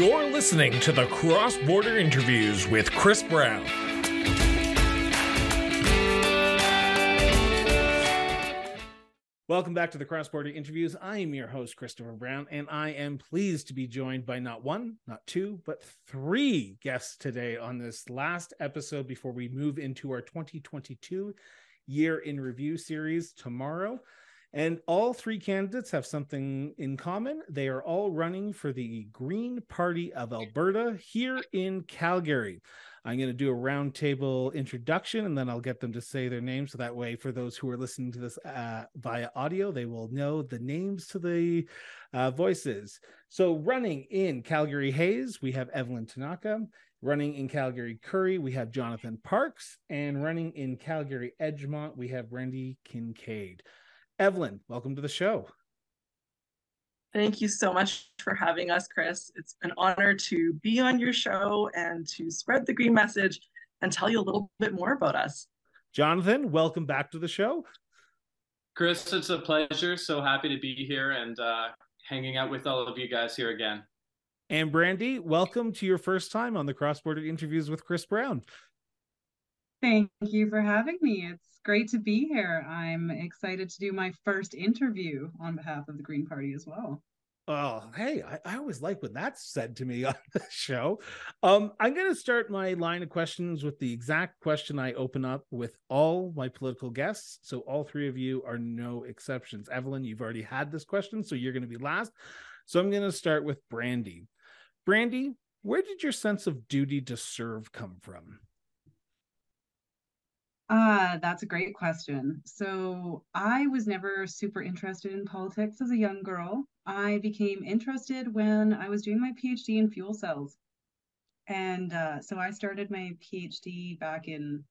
You're listening to the Cross Border Interviews with Chris Brown. Welcome back to the Cross Border Interviews. I am your host, Christopher Brown, and I am pleased to be joined by not one, not two, but three guests today on this last episode before we move into our 2022 year in review series tomorrow. And all three candidates have something in common. They are all running for the Green Party of Alberta here in Calgary. I'm going to do a roundtable introduction and then I'll get them to say their names. So that way, for those who are listening to this uh, via audio, they will know the names to the uh, voices. So, running in Calgary Hays, we have Evelyn Tanaka. Running in Calgary Currie, we have Jonathan Parks. And running in Calgary Edgemont, we have Randy Kincaid. Evelyn, welcome to the show. Thank you so much for having us, Chris. It's an honor to be on your show and to spread the green message and tell you a little bit more about us. Jonathan, welcome back to the show. Chris, it's a pleasure. So happy to be here and uh, hanging out with all of you guys here again. And Brandy, welcome to your first time on the Cross Border Interviews with Chris Brown. Thank you for having me. It's great to be here. I'm excited to do my first interview on behalf of the Green Party as well. Oh, hey, I, I, always like when that's said to me on the show. Um, I'm going to start my line of questions with the exact question I open up with all my political guests. So, all three of you are no exceptions. Evelyn, you've already had this question, so you're going to be last. So, I'm going to start with Brandy. Brandy, where did your sense of duty to serve come from? Ah, that's a great question. So I was never super interested in politics as a young girl. I became interested when I was doing my PhD in fuel cells. And uh, so I started my PhD back in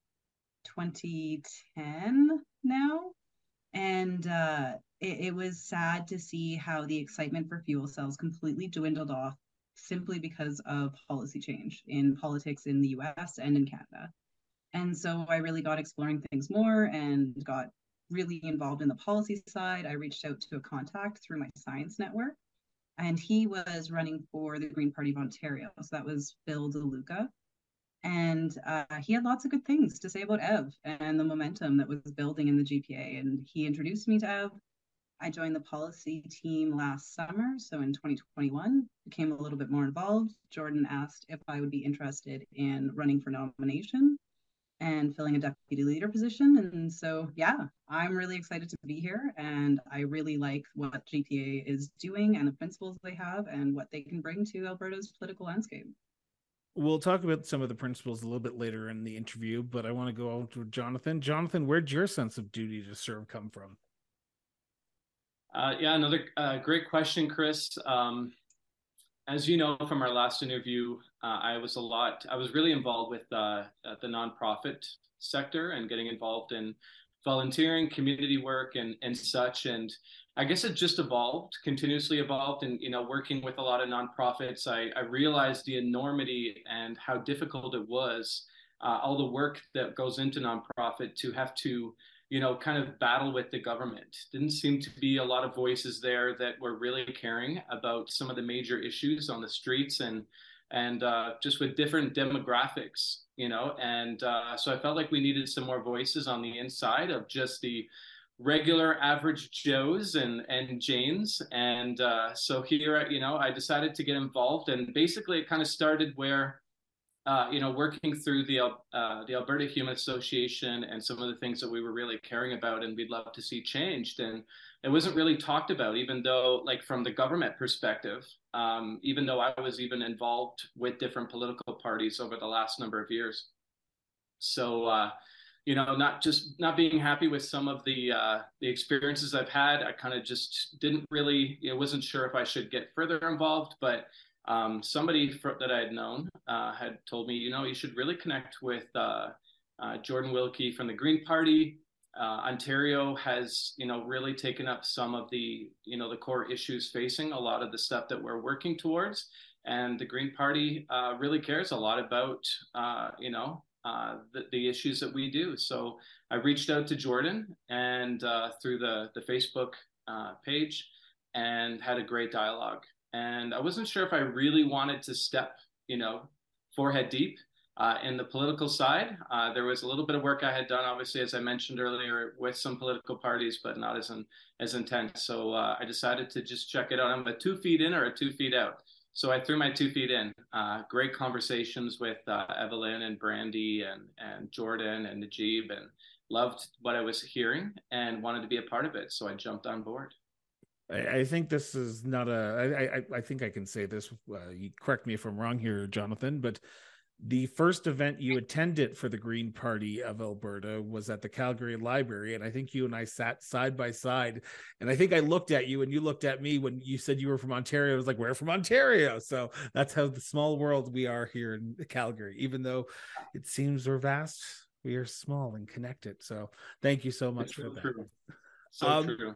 2010 now. And uh, it, it was sad to see how the excitement for fuel cells completely dwindled off simply because of policy change in politics in the US and in Canada. And so I really got exploring things more and got really involved in the policy side. I reached out to a contact through my science network, and he was running for the Green Party of Ontario. So that was Bill DeLuca. And uh, he had lots of good things to say about EV and the momentum that was building in the GPA. And he introduced me to EV. I joined the policy team last summer. So in 2021, became a little bit more involved. Jordan asked if I would be interested in running for nomination and filling a deputy leader position. And so, yeah, I'm really excited to be here. And I really like what GPA is doing and the principles they have and what they can bring to Alberta's political landscape. We'll talk about some of the principles a little bit later in the interview, but I want to go on to Jonathan. Jonathan, where'd your sense of duty to serve come from? Uh, yeah, another uh, great question, Chris. Um, as you know from our last interview, uh, I was a lot, I was really involved with uh, the nonprofit sector and getting involved in volunteering, community work, and, and such. And I guess it just evolved, continuously evolved. And, you know, working with a lot of nonprofits, I, I realized the enormity and how difficult it was, uh, all the work that goes into nonprofit to have to you know, kind of battle with the government. Didn't seem to be a lot of voices there that were really caring about some of the major issues on the streets and and uh, just with different demographics, you know. And uh, so I felt like we needed some more voices on the inside of just the regular average Joes and and Janes. And uh, so here, you know, I decided to get involved, and basically it kind of started where uh, you know, working through the uh, the Alberta Human Association and some of the things that we were really caring about and we'd love to see changed, and it wasn't really talked about, even though, like from the government perspective, um, even though I was even involved with different political parties over the last number of years. So, uh, you know, not just not being happy with some of the uh, the experiences I've had, I kind of just didn't really, you know, wasn't sure if I should get further involved, but um, somebody that I had known uh, had told me, you know, you should really connect with uh, uh, Jordan Wilkie from the Green Party. Uh, Ontario has, you know, really taken up some of the, you know, the core issues facing a lot of the stuff that we're working towards. And the Green Party uh, really cares a lot about, uh, you know, the, the issues that we do. So I reached out to Jordan and through the, the Facebook page and had a great dialogue and I wasn't sure if I really wanted to step, you know, forehead deep uh, in the political side. Uh, there was a little bit of work I had done, obviously, as I mentioned earlier, with some political parties, but not as in, as intense. So uh, I decided to just check it out. I'm a two feet in or a two feet out. So I threw my two feet in. Uh, great conversations with uh, Evelyn and Brandy and and Jordan and Najib, and loved what I was hearing and wanted to be a part of it. So I jumped on board. I, think this is not a. I, I, I think I can say this. Uh, you correct me if I'm wrong here, Jonathan, but the first event you attended for the Green Party of Alberta was at the Calgary Library. And I think you and I sat side by side. And I think I looked at you and you looked at me when you said you were from Ontario. I was like, We're from Ontario. So that's how the small world we are here in Calgary, even though it seems we're vast, we are small and connected. So thank you so much it's for so that. True. So um, true.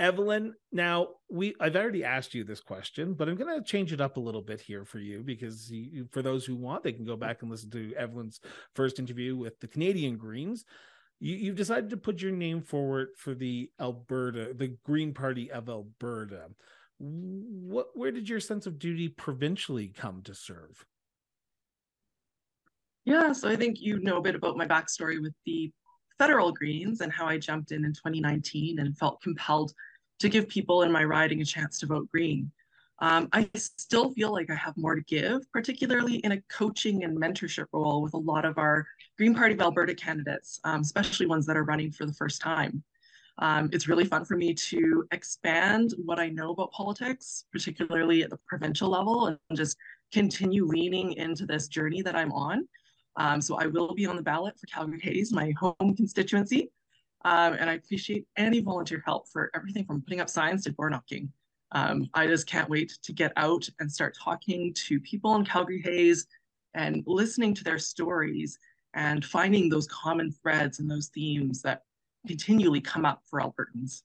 Evelyn, now we I've already asked you this question, but I'm going to change it up a little bit here for you because you, for those who want, they can go back and listen to Evelyn's first interview with the Canadian Greens. You, you've decided to put your name forward for the Alberta, the Green Party of Alberta. What, where did your sense of duty provincially come to serve? Yeah, so I think you know a bit about my backstory with the federal Greens and how I jumped in in 2019 and felt compelled to give people in my riding a chance to vote green. Um, I still feel like I have more to give, particularly in a coaching and mentorship role with a lot of our Green Party of Alberta candidates, um, especially ones that are running for the first time. Um, it's really fun for me to expand what I know about politics, particularly at the provincial level, and just continue leaning into this journey that I'm on. Um, so I will be on the ballot for Calgary Hays, my home constituency. Um, and I appreciate any volunteer help for everything from putting up signs to door knocking. Um, I just can't wait to get out and start talking to people in Calgary Hays and listening to their stories and finding those common threads and those themes that continually come up for Albertans.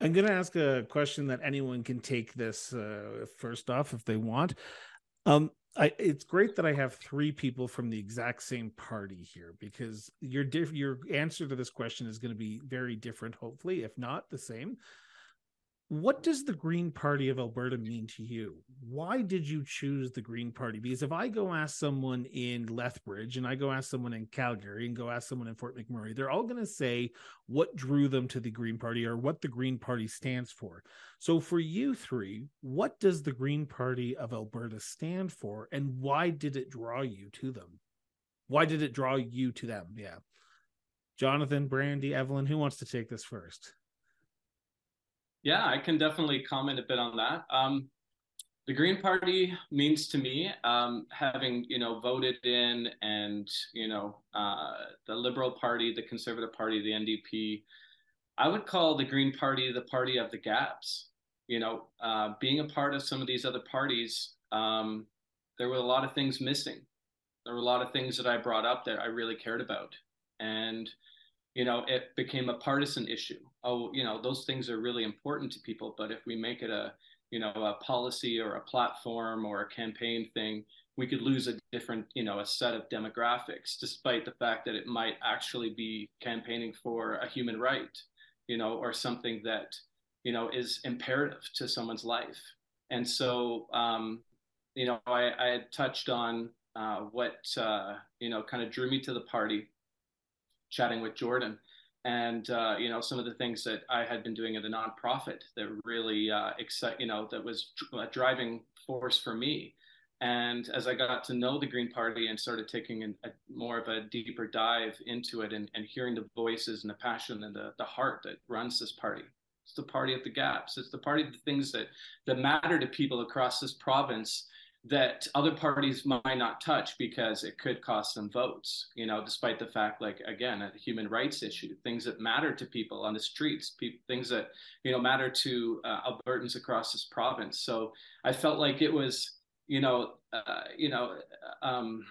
I'm going to ask a question that anyone can take this uh, first off if they want. Um, I, it's great that I have three people from the exact same party here because your diff, your answer to this question is going to be very different, hopefully, if not the same. What does the Green Party of Alberta mean to you? Why did you choose the Green Party? Because if I go ask someone in Lethbridge and I go ask someone in Calgary and go ask someone in Fort McMurray, they're all going to say what drew them to the Green Party or what the Green Party stands for. So for you three, what does the Green Party of Alberta stand for and why did it draw you to them? Why did it draw you to them? Yeah. Jonathan, Brandy, Evelyn, who wants to take this first? Yeah, I can definitely comment a bit on that. Um, the Green Party means to me, um, having you know voted in, and you know uh, the Liberal Party, the Conservative Party, the NDP. I would call the Green Party the party of the gaps. You know, uh, being a part of some of these other parties, um, there were a lot of things missing. There were a lot of things that I brought up that I really cared about, and you know, it became a partisan issue. Oh, you know, those things are really important to people, but if we make it a, you know, a policy or a platform or a campaign thing, we could lose a different, you know, a set of demographics, despite the fact that it might actually be campaigning for a human right, you know, or something that, you know, is imperative to someone's life. And so, um, you know, I, I had touched on uh, what, uh, you know, kind of drew me to the party chatting with Jordan and uh, you know some of the things that I had been doing at the nonprofit that really uh, excite you know that was a driving force for me. And as I got to know the Green Party and started taking a, more of a deeper dive into it and, and hearing the voices and the passion and the, the heart that runs this party, it's the party of the gaps. It's the party of the things that that matter to people across this province that other parties might not touch because it could cost them votes you know despite the fact like again a human rights issue things that matter to people on the streets pe- things that you know matter to uh, albertans across this province. So i felt like it was you know uh, you know um,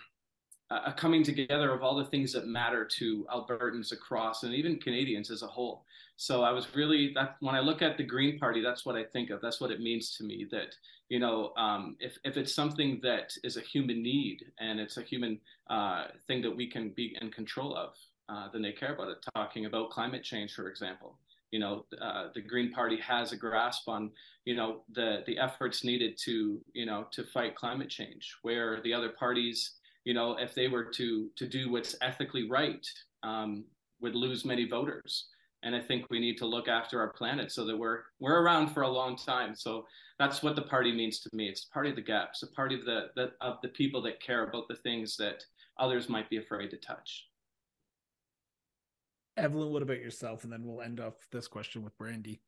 a coming together of all the things that matter to albertans across and even canadians as a whole so I was really that when I look at the Green Party, that's what I think of. That's what it means to me. That you know, um, if if it's something that is a human need and it's a human uh, thing that we can be in control of, uh, then they care about it. Talking about climate change, for example, you know uh, the Green Party has a grasp on you know the the efforts needed to you know to fight climate change, where the other parties you know if they were to to do what's ethically right um, would lose many voters. And I think we need to look after our planet so that we're we're around for a long time. So that's what the party means to me. It's a party of the gaps, a party of the, the of the people that care about the things that others might be afraid to touch. Evelyn, what about yourself? And then we'll end off this question with Brandy.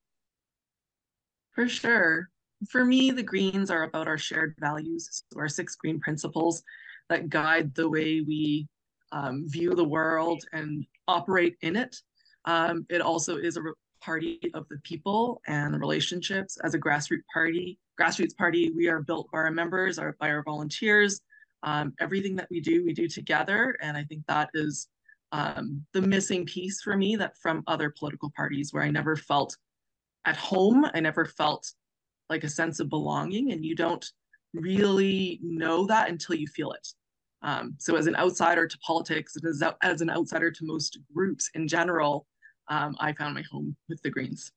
For sure. For me, the greens are about our shared values, so our six green principles that guide the way we um, view the world and operate in it. Um, it also is a party of the people and the relationships. As a grassroots party, grassroots party, we are built by our members, our, by our volunteers. Um, everything that we do, we do together, and I think that is um, the missing piece for me that from other political parties where I never felt at home. I never felt like a sense of belonging, and you don't really know that until you feel it. Um, so, as an outsider to politics, and as, as an outsider to most groups in general, um, I found my home with the Greens.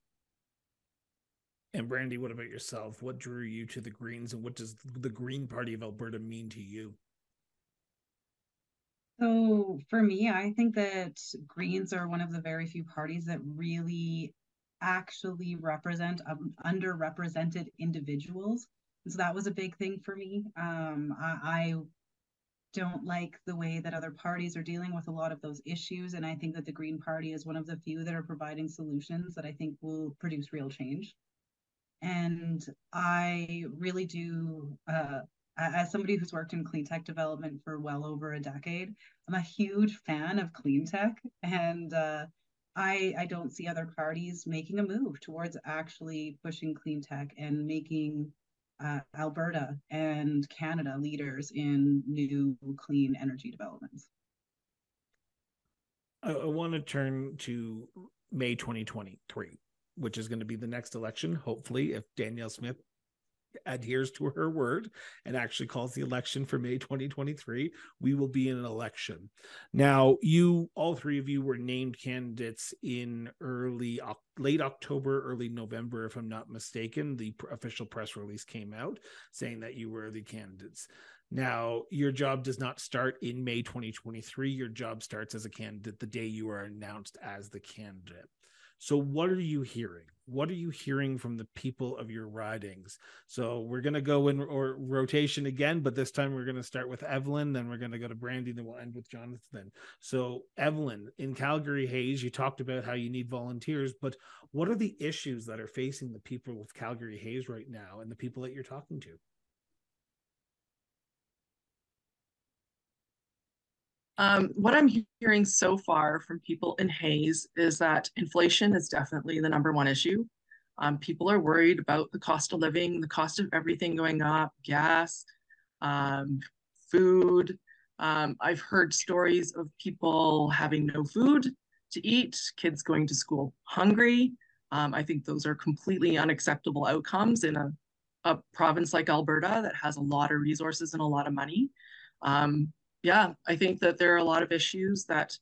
And Brandy, what about yourself? What drew you to the Greens, and what does the Green Party of Alberta mean to you? So for me, I think that Greens are one of the very few parties that really actually represent um, underrepresented individuals. And so that was a big thing for me. Um, I, I don't like the way that other parties are dealing with a lot of those issues. And I think that the Green Party is one of the few that are providing solutions that I think will produce real change. And I really do uh, as somebody who's worked in clean tech development for well over a decade, I'm a huge fan of clean tech, and uh, I I don't see other parties making a move towards actually pushing clean tech and making uh, Alberta and Canada leaders in new clean energy developments. I, I want to turn to May 2023, which is going to be the next election. Hopefully, if Danielle Smith adheres to her word and actually calls the election for May 2023, we will be in an election. Now, you, all three of you, were named candidates in early, late October, early November, if I'm not mistaken. The official press release came out saying that you were the candidates. Now, your job does not start in May 2023. Your job starts as a candidate the day you are announced as the candidate. So, what are you hearing? What are you hearing from the people of your ridings? So, we're going to go in or rotation again, but this time we're going to start with Evelyn, then we're going to go to Brandy, then we'll end with Jonathan. So, Evelyn, in Calgary Hays, you talked about how you need volunteers, but what are the issues that are facing the people with Calgary Hays right now and the people that you're talking to? Um, what I'm hearing so far from people in Hays is that inflation is definitely the number one issue. Um, people are worried about the cost of living, the cost of everything going up, gas, um, food. Um, I've heard stories of people having no food to eat, kids going to school hungry. Um, I think those are completely unacceptable outcomes in a, a province like Alberta that has a lot of resources and a lot of money. Um, yeah, I think that there are a lot of issues that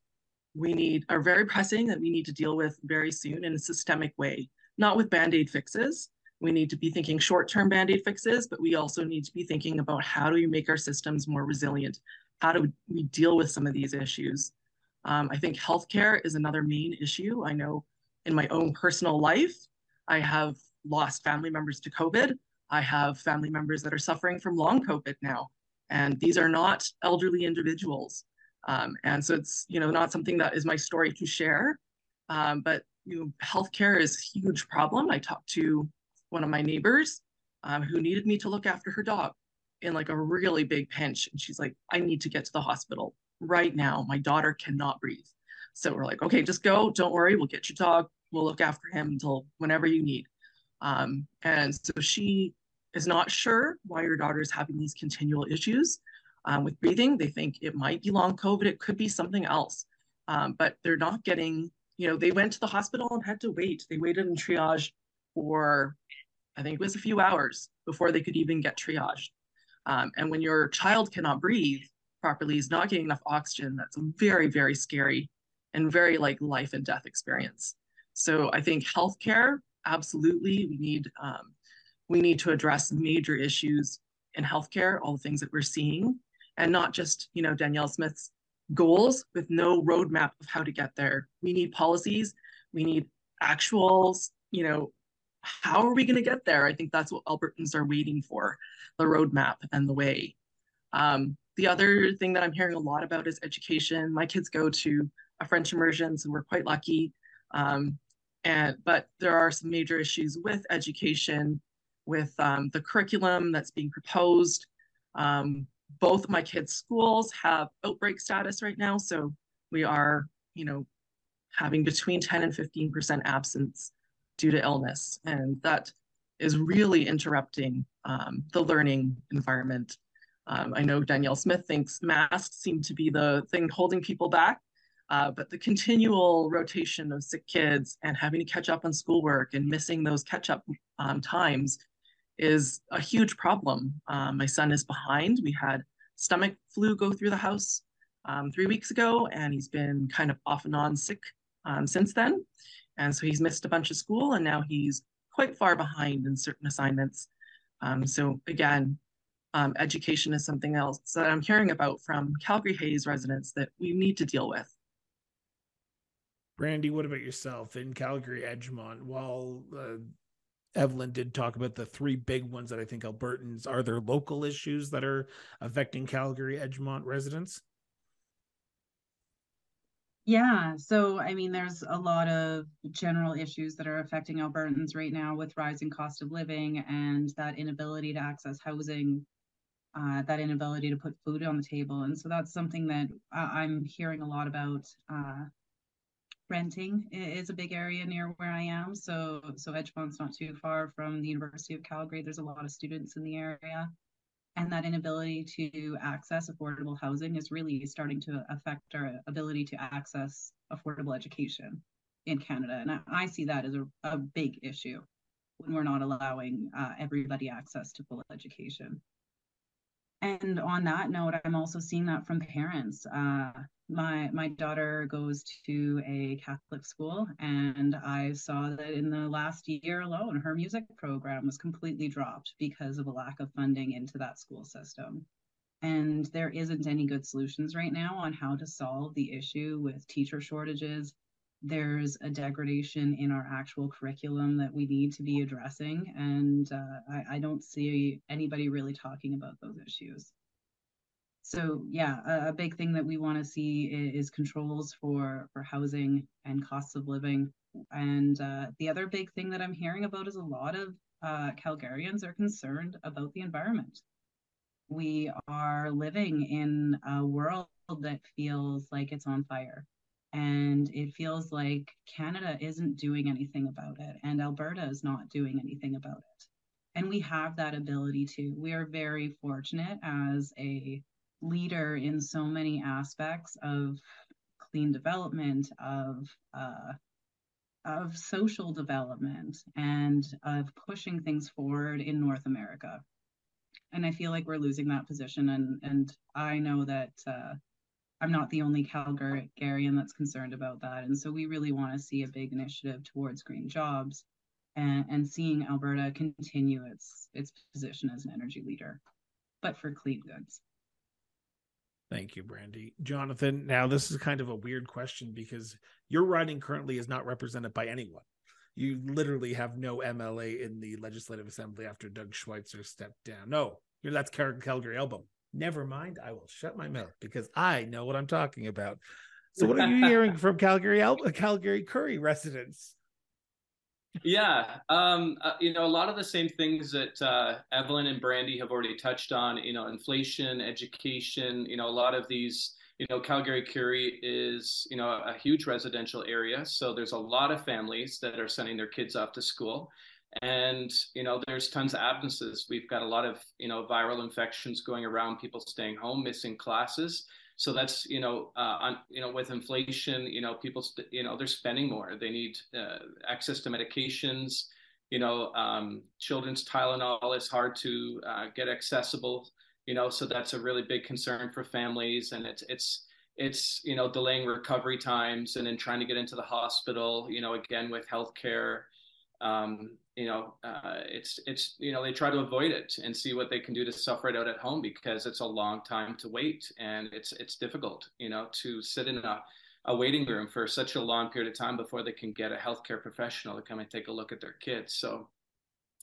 we need are very pressing that we need to deal with very soon in a systemic way, not with band-aid fixes. We need to be thinking short-term band-aid fixes, but we also need to be thinking about how do we make our systems more resilient? How do we deal with some of these issues? Um, I think healthcare is another main issue. I know in my own personal life, I have lost family members to COVID. I have family members that are suffering from long COVID now. And these are not elderly individuals. Um, and so it's, you know, not something that is my story to share. Um, but, you know, healthcare is a huge problem. I talked to one of my neighbors um, who needed me to look after her dog in like a really big pinch. And she's like, I need to get to the hospital right now. My daughter cannot breathe. So we're like, okay, just go. Don't worry. We'll get your dog. We'll look after him until whenever you need. Um, and so she is not sure why your daughter is having these continual issues um, with breathing. They think it might be long COVID, it could be something else, um, but they're not getting, you know, they went to the hospital and had to wait. They waited in triage for, I think it was a few hours before they could even get triaged. Um, and when your child cannot breathe properly, is not getting enough oxygen, that's a very, very scary and very like life and death experience. So I think healthcare, absolutely, we need um, we need to address major issues in healthcare, all the things that we're seeing, and not just you know Danielle Smith's goals with no roadmap of how to get there. We need policies. We need actuals, you know, how are we going to get there? I think that's what Albertans are waiting for, the roadmap and the way. Um, the other thing that I'm hearing a lot about is education. My kids go to a French immersion, so we're quite lucky. Um, and but there are some major issues with education, with um, the curriculum that's being proposed. Um, both my kids' schools have outbreak status right now, so we are, you know, having between 10 and 15% absence due to illness, and that is really interrupting um, the learning environment um, I know Danielle Smith thinks masks seem to be the thing holding people back, uh, but the continual rotation of sick kids and having to catch up on schoolwork and missing those catch up um, times is a huge problem. Um, my son is behind. We had stomach flu go through the house um, three weeks ago, and he's been kind of off and on sick um, since then. And so he's missed a bunch of school, and now he's quite far behind in certain assignments. Um, so again, um, education is something else that I'm hearing about from Calgary Hays residents that we need to deal with. Brandy, what about yourself in Calgary Edgemont? While uh, Evelyn did talk about the three big ones that I think Albertans are there local issues that are affecting Calgary Edgemont residents? Yeah, so I mean, there's a lot of general issues that are affecting Albertans right now with rising cost of living and that inability to access housing uh, that inability to put food on the table. And so that's something that I'm hearing a lot about. Uh, renting is a big area near where I am. So so Edgemont's not too far from the University of Calgary. There's a lot of students in the area. And that inability to access affordable housing is really starting to affect our ability to access affordable education in Canada. And I, I see that as a, a big issue when we're not allowing uh, everybody access to full education and on that note i'm also seeing that from parents uh, my my daughter goes to a catholic school and i saw that in the last year alone her music program was completely dropped because of a lack of funding into that school system and there isn't any good solutions right now on how to solve the issue with teacher shortages there's a degradation in our actual curriculum that we need to be addressing. And uh, I, I, don't see anybody really talking about those issues. So yeah, a, a big thing that we want to see is, is, controls for, for housing and costs of living. And uh, the other big thing that I'm hearing about is a lot of uh, Calgarians are concerned about the environment. We are living in a world that feels like it's on fire and it feels like Canada isn't doing anything about it, and Alberta is not doing anything about it. And we have that ability to. We are very fortunate as a leader in so many aspects of clean development, of uh, of social development, and of pushing things forward in North America. And I feel like we're losing that position, and and I know that. Uh, I'm not the only Calgarian that's concerned about that. And so we really want to see a big initiative towards green jobs and, and seeing Alberta continue its its position as an energy leader, but for clean goods. Thank you, Brandy. Jonathan, now this is kind of a weird question because your riding currently is not represented by anyone. You literally have no MLA in the Legislative Assembly after Doug Schweitzer stepped down. No, that's Calgary Elbow. Never mind. I will shut my mouth because I know what I'm talking about. So, what are you hearing from Calgary, Calgary Currie residents? Yeah, um, uh, you know, a lot of the same things that uh, Evelyn and Brandy have already touched on. You know, inflation, education. You know, a lot of these. You know, Calgary Currie is you know a huge residential area, so there's a lot of families that are sending their kids off to school, and you know there's tons of absences we've got a lot of you know viral infections going around people staying home missing classes so that's you know uh, on you know with inflation you know people st- you know they're spending more. They need uh, access to medications. You know um, children's tylenol is hard to uh, get accessible you know so that's a really big concern for families. And it's it's it's you know delaying recovery times and then trying to get into the hospital you know again with healthcare um, you know uh, it's it's you know they try to avoid it and see what they can do to suffer it out at home because it's a long time to wait and it's it's difficult you know to sit in a, a waiting room for such a long period of time before they can get a healthcare professional to come and take a look at their kids so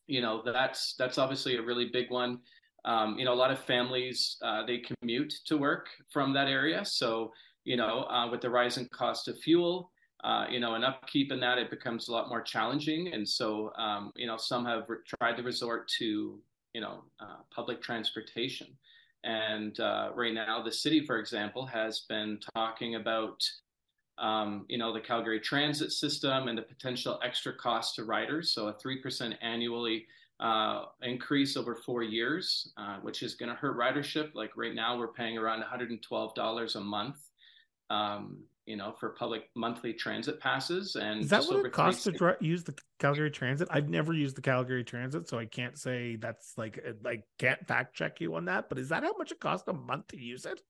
you know that's that's obviously a really big one um, you know, a lot of families uh, they commute to work from that area. So, you know, uh, with the rising cost of fuel, uh, you know, and upkeep in that, it becomes a lot more challenging. And so, um, you know, some have re- tried to resort to, you know, uh, public transportation. And uh, right now, the city, for example, has been talking about um, you know, the Calgary transit system and the potential extra cost to riders. So a 3% annually uh, increase over four years, uh, which is going to hurt ridership. Like right now, we're paying around $112 a month, um, you know, for public monthly transit passes. And is that what it costs to dr- use the Calgary Transit? I've never used the Calgary Transit, so I can't say that's like like can't fact check you on that. But is that how much it costs a month to use it?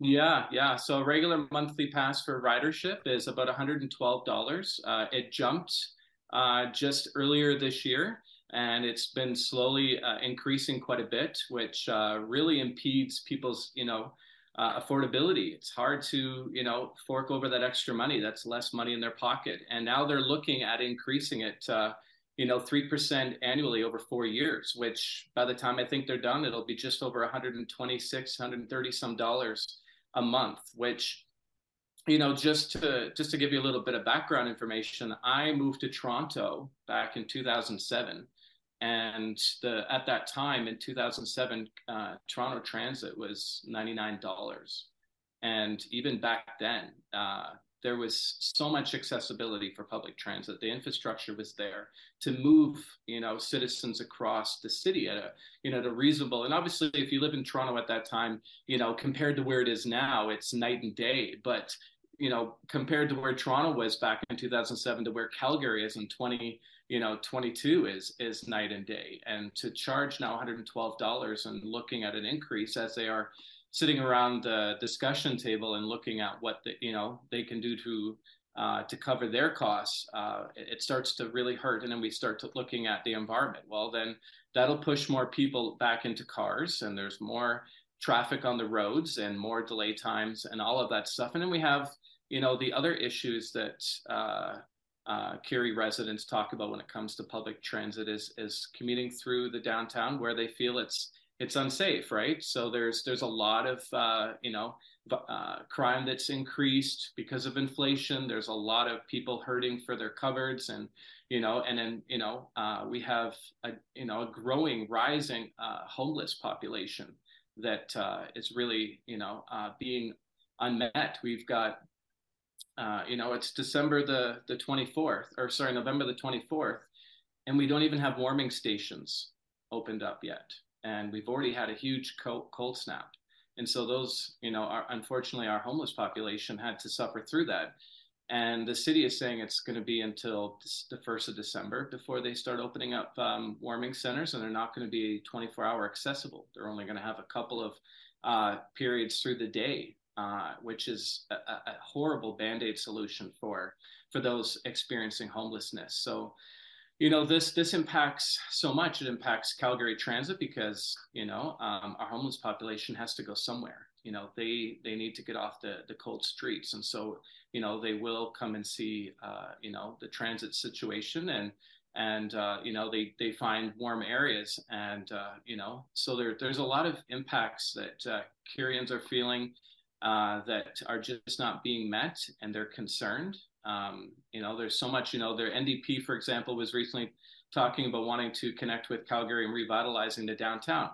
Yeah, yeah. So a regular monthly pass for ridership is about $112. Uh, it jumped uh, just earlier this year and it's been slowly uh, increasing quite a bit, which uh, really impedes people's, you know, uh, affordability. It's hard to, you know, fork over that extra money. That's less money in their pocket, and now they're looking at increasing it, uh, you know, three percent annually over four years. Which by the time I think they're done, it'll be just over 126, 130 some dollars a month. Which you know just to just to give you a little bit of background information i moved to toronto back in 2007 and the at that time in 2007 uh, toronto transit was $99 and even back then uh, there was so much accessibility for public transit. The infrastructure was there to move you know citizens across the city at a you know at a reasonable and obviously if you live in toronto at that time you know compared to where it is now it's night and day. But you know compared to where toronto was back in 2007 to where calgary is in 20 you know 22 is is night and day and to charge now $112 and looking at an increase as they are sitting around the discussion table and looking at what the, you know they can do to uh, to cover their costs, uh, it, starts to really hurt. And then we start to looking at the environment. Well, then that'll push more people back into cars, and there's more traffic on the roads and more delay times and all of that stuff. And then we have, you know, the other issues that uh, uh, residents talk about when it comes to public transit is is commuting through the downtown where they feel it's it's unsafe, right? So there's there's a lot of uh, you know uh, crime that's increased because of inflation. There's a lot of people hurting for their cupboards, and you know, and then you know uh, we have a you know a growing, rising uh, homeless population that uh, is really you know being unmet. We've got uh, you know, it's December the the 24th, or sorry, November the 24th, and we don't even have warming stations opened up yet, and we've already had a huge cold, cold snap, and so those, you know, are, unfortunately, our homeless population had to suffer through that, and the city is saying it's going to be until the first of December before they start opening up um, warming centers, and they're not going to be 24 hour accessible. They're only going to have a couple of uh, periods through the day uh, which is a, a horrible band-aid solution for for those experiencing homelessness. So, you know, this this impacts so much. It impacts Calgary Transit because you know um, our homeless population has to go somewhere. You know, they they need to get off the the cold streets, and so you know they will come and see uh, you know the transit situation and and uh, you know they they find warm areas and uh, you know so there there's a lot of impacts that uh, Carians are feeling uh, that are just not being met and they're concerned. Um, you know, there's so much, you know, their NDP, for example, was recently talking about wanting to connect with Calgary and revitalizing the downtown,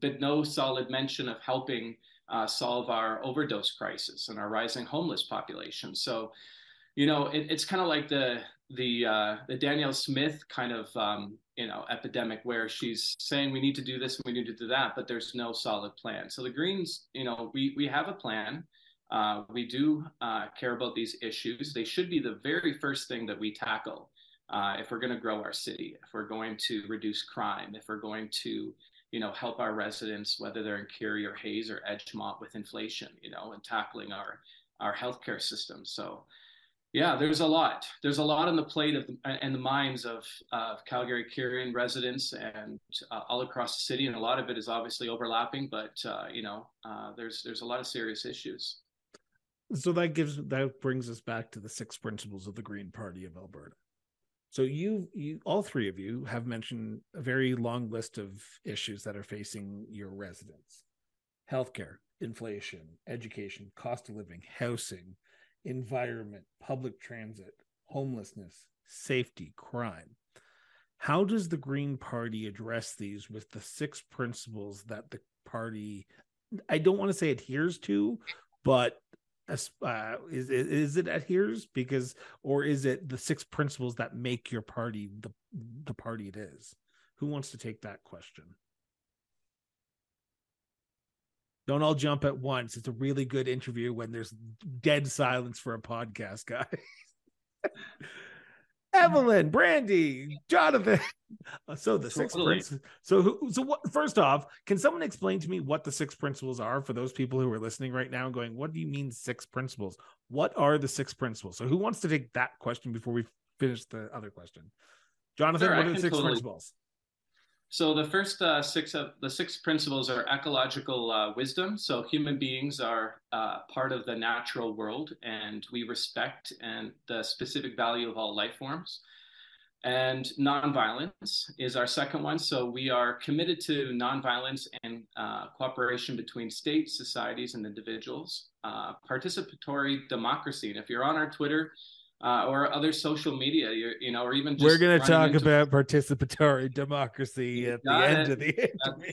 but no solid mention of helping uh, solve our overdose crisis and our rising homeless population. So, you know, it, it's kind of like the the uh, the Danielle Smith kind of um, you know epidemic where she's saying we need to do this and we need to do that but there's no solid plan. So the greens you know we we have a plan. Uh, we do uh, care about these issues. They should be the very first thing that we tackle uh, if we're going to grow our city if we're going to reduce crime if we're going to you know, help our residents, whether they're in Currie or Hayes or Edgemont with inflation, you know, and tackling our, our healthcare system. So yeah, there's a lot. There's a lot on the plate of the, and the minds of uh, Calgary Curian residents and uh, all across the city, and a lot of it is obviously overlapping. But uh, you know, uh, there's there's a lot of serious issues. So that gives that brings us back to the six principles of the Green Party of Alberta. So you you all three of you have mentioned a very long list of issues that are facing your residents: healthcare, inflation, education, cost of living, housing environment, public transit, homelessness, safety, crime. How does the Green Party address these with the six principles that the party, I don't want to say adheres to, but uh, is is it adheres because, or is it the six principles that make your party the the party it is? Who wants to take that question? Don't all jump at once. It's a really good interview when there's dead silence for a podcast, guys. Evelyn, Brandy, Jonathan. Uh, so the six totally. principles. So who, so what? First off, can someone explain to me what the six principles are for those people who are listening right now and going, "What do you mean six principles? What are the six principles?" So who wants to take that question before we finish the other question? Jonathan, sure, what are the six totally. principles? So the first uh, six of the six principles are ecological uh, wisdom. So human beings are uh, part of the natural world, and we respect and the specific value of all life forms. And nonviolence is our second one. So we are committed to nonviolence and uh, cooperation between states, societies, and individuals. Uh, participatory democracy. And if you're on our Twitter, uh, or other social media, you, you know, or even just we're going to talk about participatory democracy at the end it. of the interview.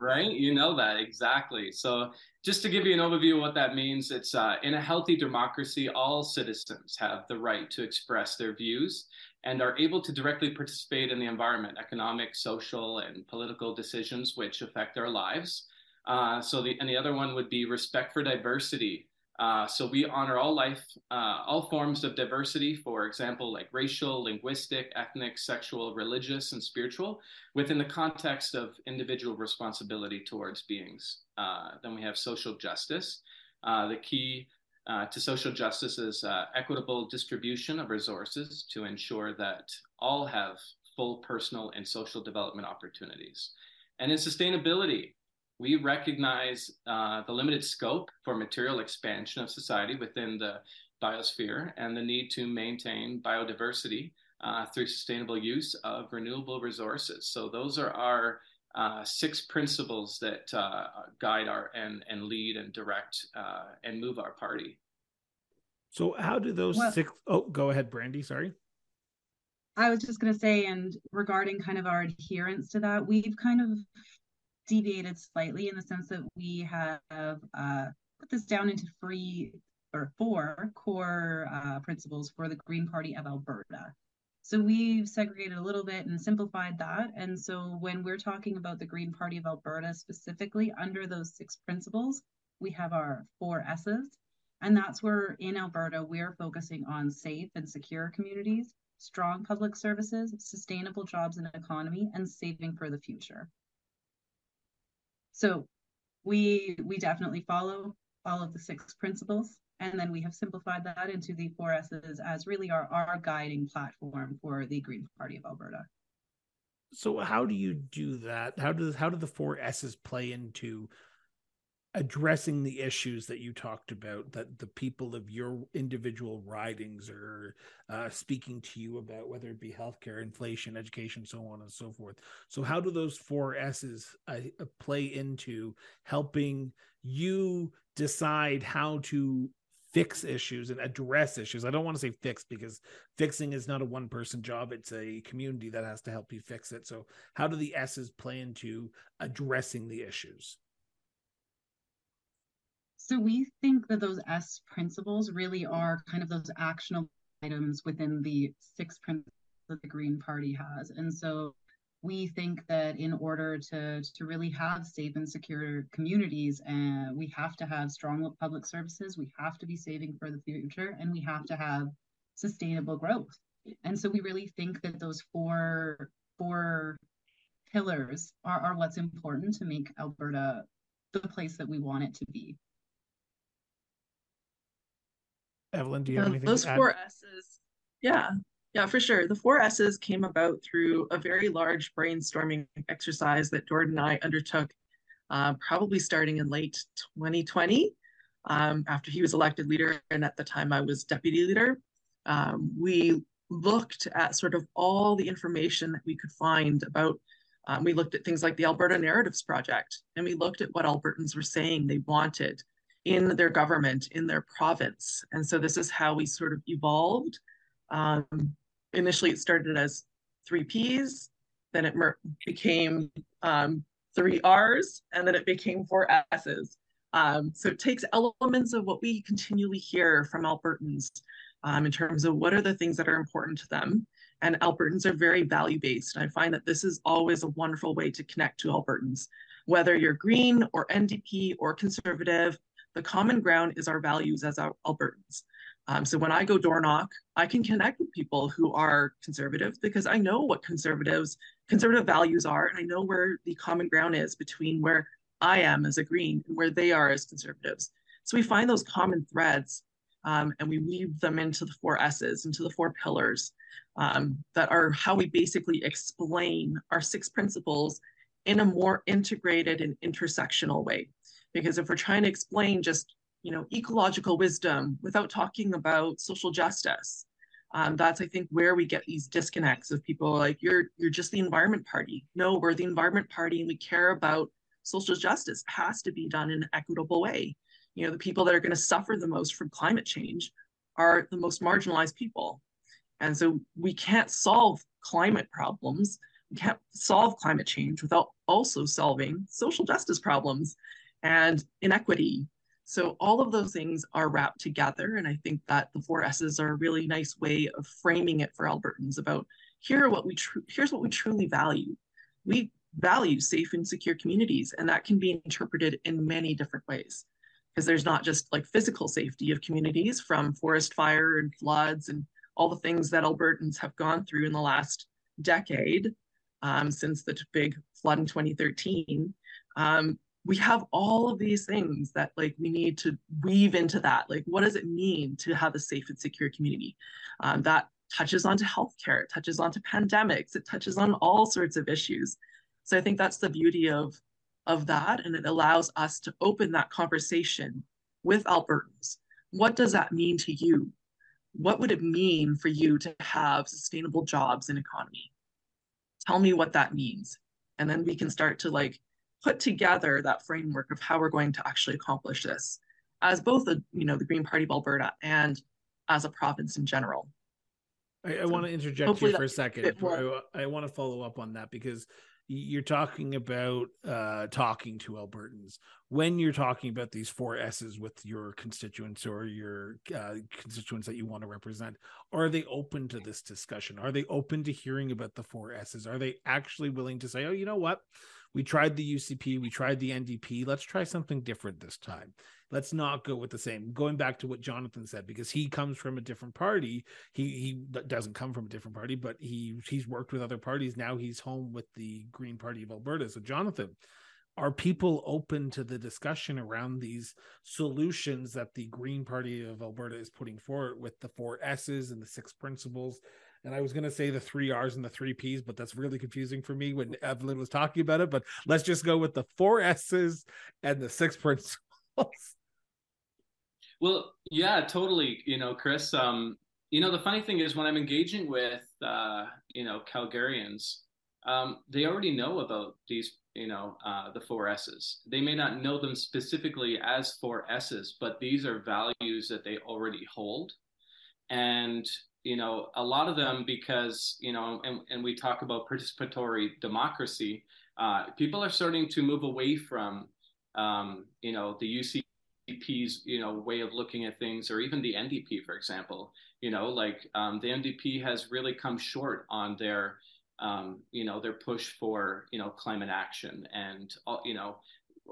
Right, you know that exactly. So, just to give you an overview of what that means, it's uh, in a healthy democracy, all citizens have the right to express their views and are able to directly participate in the environment, economic, social, and political decisions which affect their lives. Uh, so, the and the other one would be respect for diversity. Uh, so we honor all life, uh, all forms of diversity, for example, like racial, linguistic, ethnic, sexual, religious, and spiritual, within the context of individual responsibility towards beings. Uh, then we have social justice. Uh, the key uh, to social justice is equitable distribution of resources to ensure that all have full personal and social development opportunities. And in sustainability, we recognize uh, the limited scope for material expansion of society within the biosphere and the need to maintain biodiversity uh, through sustainable use of renewable resources. So those are our uh, six principles that uh, guide our and and lead and direct uh, and move our party. So how do those well, six? Oh, go ahead, Brandy. Sorry. I was just going to say, and regarding kind of our adherence to that, we've kind of deviated slightly in the sense that we have uh, put this down into three or four core uh, principles for the Green Party of Alberta. So we've segregated a little bit and simplified that. And so when we're talking about the Green Party of Alberta specifically under those six principles, we have our four S's. And that's where in Alberta, we're focusing on safe and secure communities, strong public services, sustainable jobs and economy, and saving for the future. So we we definitely follow all of the six principles and then we have simplified that into the four S's as really our, our guiding platform for the Green Party of Alberta. So how do you do that? How does how do the four S's play into addressing the issues that you talked about that the people of your individual ridings are uh, speaking to you about whether it be healthcare inflation education so on and so forth. So how do those four s's uh, play into helping you decide how to fix issues and address issues? I don't want to say fix because fixing is not a one person job it's a community that has to help you fix it. So how do the s's play into addressing the issues so we think that those S principles really are kind of those actionable items within the six principles that the Green Party has. And so we think that in order to, to really have safe and secure communities, uh, we have to have strong public services, we have to be saving for the future, and we have to have sustainable growth. And so we really think that those four four pillars are, are what's important to make Alberta the place that we want it to be. Evelyn, do you have anything? Those four S's. Yeah, yeah, for sure. The four S's came about through a very large brainstorming exercise that Jordan and I undertook, uh, probably starting in late 2020, um, after he was elected leader, and at the time I was deputy leader. Um, we looked at sort of all the information that we could find about. Um, we looked at things like the Alberta Narratives Project, and we looked at what Albertans were saying they wanted in their government, in their province. And so this is how we sort of evolved. Um, initially, it started as three Ps, then it became um, three Rs, and then it became four S's. Um, so it takes elements of what we continually hear from Albertans um, in terms of what are the things that are important to them. And Albertans are very value based. And I find that this is always a wonderful way to connect to Albertans. Whether you're green or NDP or conservative, the common ground is our values as Albertans. Um, so when I go door knock, I can connect with people who are conservative because I know what conservatives conservative values are, and I know where the common ground is between where I am as a green and where they are as conservatives. So we find those common threads um, and we weave them into the four S's, into the four pillars um, that are how we basically explain our six principles in a more integrated and intersectional way. Because if we're trying to explain just, you know, ecological wisdom without talking about social justice, um, that's I think where we get these disconnects of people like you're you're just the environment party. No, we're the environment party and we care about social justice. It has to be done in an equitable way. You know, the people that are going to suffer the most from climate change are the most marginalized people. And so we can't solve climate problems. We can't solve climate change without also solving social justice problems and inequity. So all of those things are wrapped together. And I think that the four S's are a really nice way of framing it for Albertans about here what we tr- here's what we truly value. We value safe and secure communities, and that can be interpreted in many different ways. Because there's not just like physical safety of communities from forest fire and floods and all the things that Albertans have gone through in the last decade um, since the big flood in 2013. Um, we have all of these things that like we need to weave into that. Like what does it mean to have a safe and secure community? Um, that touches onto healthcare it touches onto pandemics it touches on all sorts of issues. So i think that's the beauty of of that and it allows us to open that conversation with albertans. What does that mean to you? What would it mean for you to have sustainable jobs and economy? Tell me what that means and then we can start to like put together that framework of how we're going to actually accomplish this as both the you know the Green Party of Alberta and as a province in general. I, I so want to interject here for a second. I, I want to follow up on that because you're talking about uh, talking to Albertans. When you're talking about these four S's with your constituents or your uh, constituents that you want to represent, are they open to this discussion? Are they open to hearing about the four S's? Are they actually willing to say, oh, you know what? We tried the UCP, we tried the NDP. Let's try something different this time. Let's not go with the same. Going back to what Jonathan said, because he comes from a different party. He he doesn't come from a different party, but he he's worked with other parties. Now he's home with the Green Party of Alberta. So Jonathan, are people open to the discussion around these solutions that the Green Party of Alberta is putting forward with the four S's and the six principles and I was going to say the three R's and the three P's, but that's really confusing for me when Evelyn was talking about it. But let's just go with the four S's and the six principles. Well, yeah, totally. You know, Chris. Um, you know, the funny thing is when I'm engaging with, uh, you know, Calgarians, um, they already know about these, you know, uh, the four S's. They may not know them specifically as four S's, but these are values that they already hold. And you know, a lot of them because, you know, and, and we talk about participatory democracy, uh, people are starting to move away from, um, you know, the UCP's, you know, way of looking at things, or even the NDP, for example. You know, like um, the NDP has really come short on their, um, you know, their push for, you know, climate action and, uh, you know,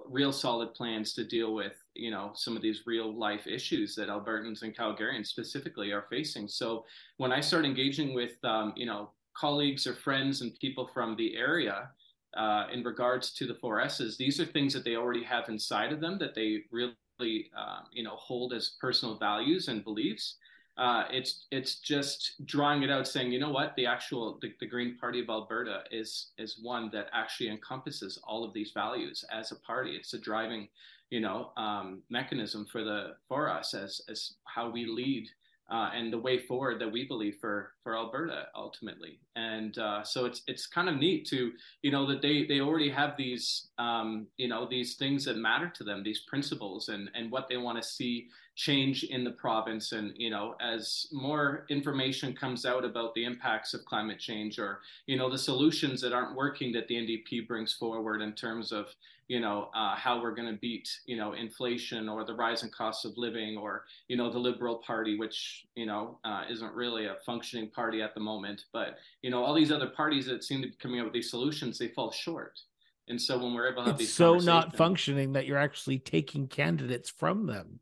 real solid plans to deal with you know some of these real life issues that albertans and calgarians specifically are facing so when i start engaging with um, you know colleagues or friends and people from the area uh, in regards to the four S's, these are things that they already have inside of them that they really, uh, you know, hold as personal values and beliefs. Uh, it's it's just drawing it out, saying, you know what, the actual the, the, Green Party of Alberta is is one that actually encompasses all of these values as a party. It's a driving, you know, um, mechanism for the for us as as how we lead uh, and the way forward that we believe for for Alberta ultimately. And uh, so it's it's kind of neat to you know that they they already have these um, you know these things that matter to them, these principles, and and what they want to see change in the province. And you know as more information comes out about the impacts of climate change or you know the solutions that aren't working that the NDP brings forward in terms of you know uh, how we're going to beat you know inflation or the rising costs of living or you know the liberal party which you know uh, isn't really a functioning party at the moment but you know all these other parties that seem to be coming up with these solutions they fall short and so when we're able to have it's these so not functioning that you're actually taking candidates from them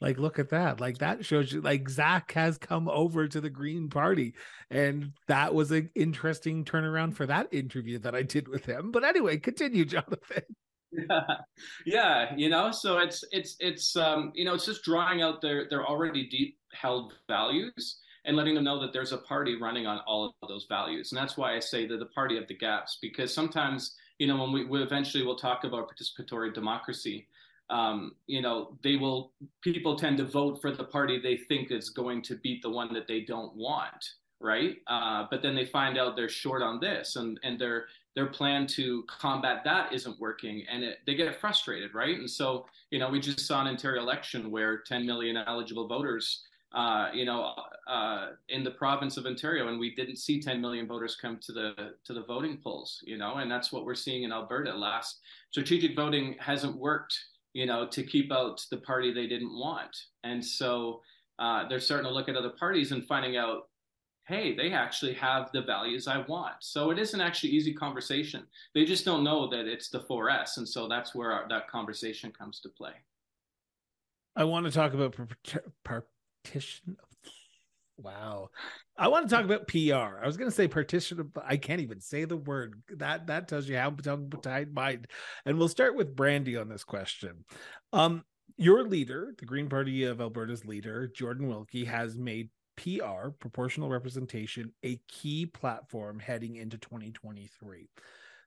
like look at that. Like that shows you like zach has come over to the green party and that was an interesting turnaround for that interview that i did with him. But anyway continue jonathan. Yeah yeah you know so it's it's it's um you know it's just drawing out their their already deep held values and letting them know that there's a party running on all of those values. And that's why i say they're the party of the gaps because sometimes you know when we, we eventually will talk about participatory democracy um, you know they will people tend to vote for the party they think is going to beat the one that they don't want right? Uh, but then they find out they're short on this and and they're their plan to combat that isn't working and it, they get frustrated right? And so you know we just saw an ontario election where 10 million eligible voters uh, you know uh, in the province of ontario and we didn't see 10 million voters come to the to the voting polls you know? And that's what we're seeing in alberta. Last strategic voting hasn't worked you know to keep out the party they didn't want and so uh, they're starting to look at other parties and finding out hey, they actually have the values I want. So it isn't actually easy conversation. They just don't know that it's the 4S. And so that's where our, that conversation comes to play. I want to talk about partition. Wow. I want to talk about PR. I was going to say partition, I can't even say the word. That that tells you how tongue tied. And we'll start with Brandy on this question. Um, your leader, the Green Party of Alberta's leader, Jordan Wilkie, has made PR, proportional representation, a key platform heading into 2023.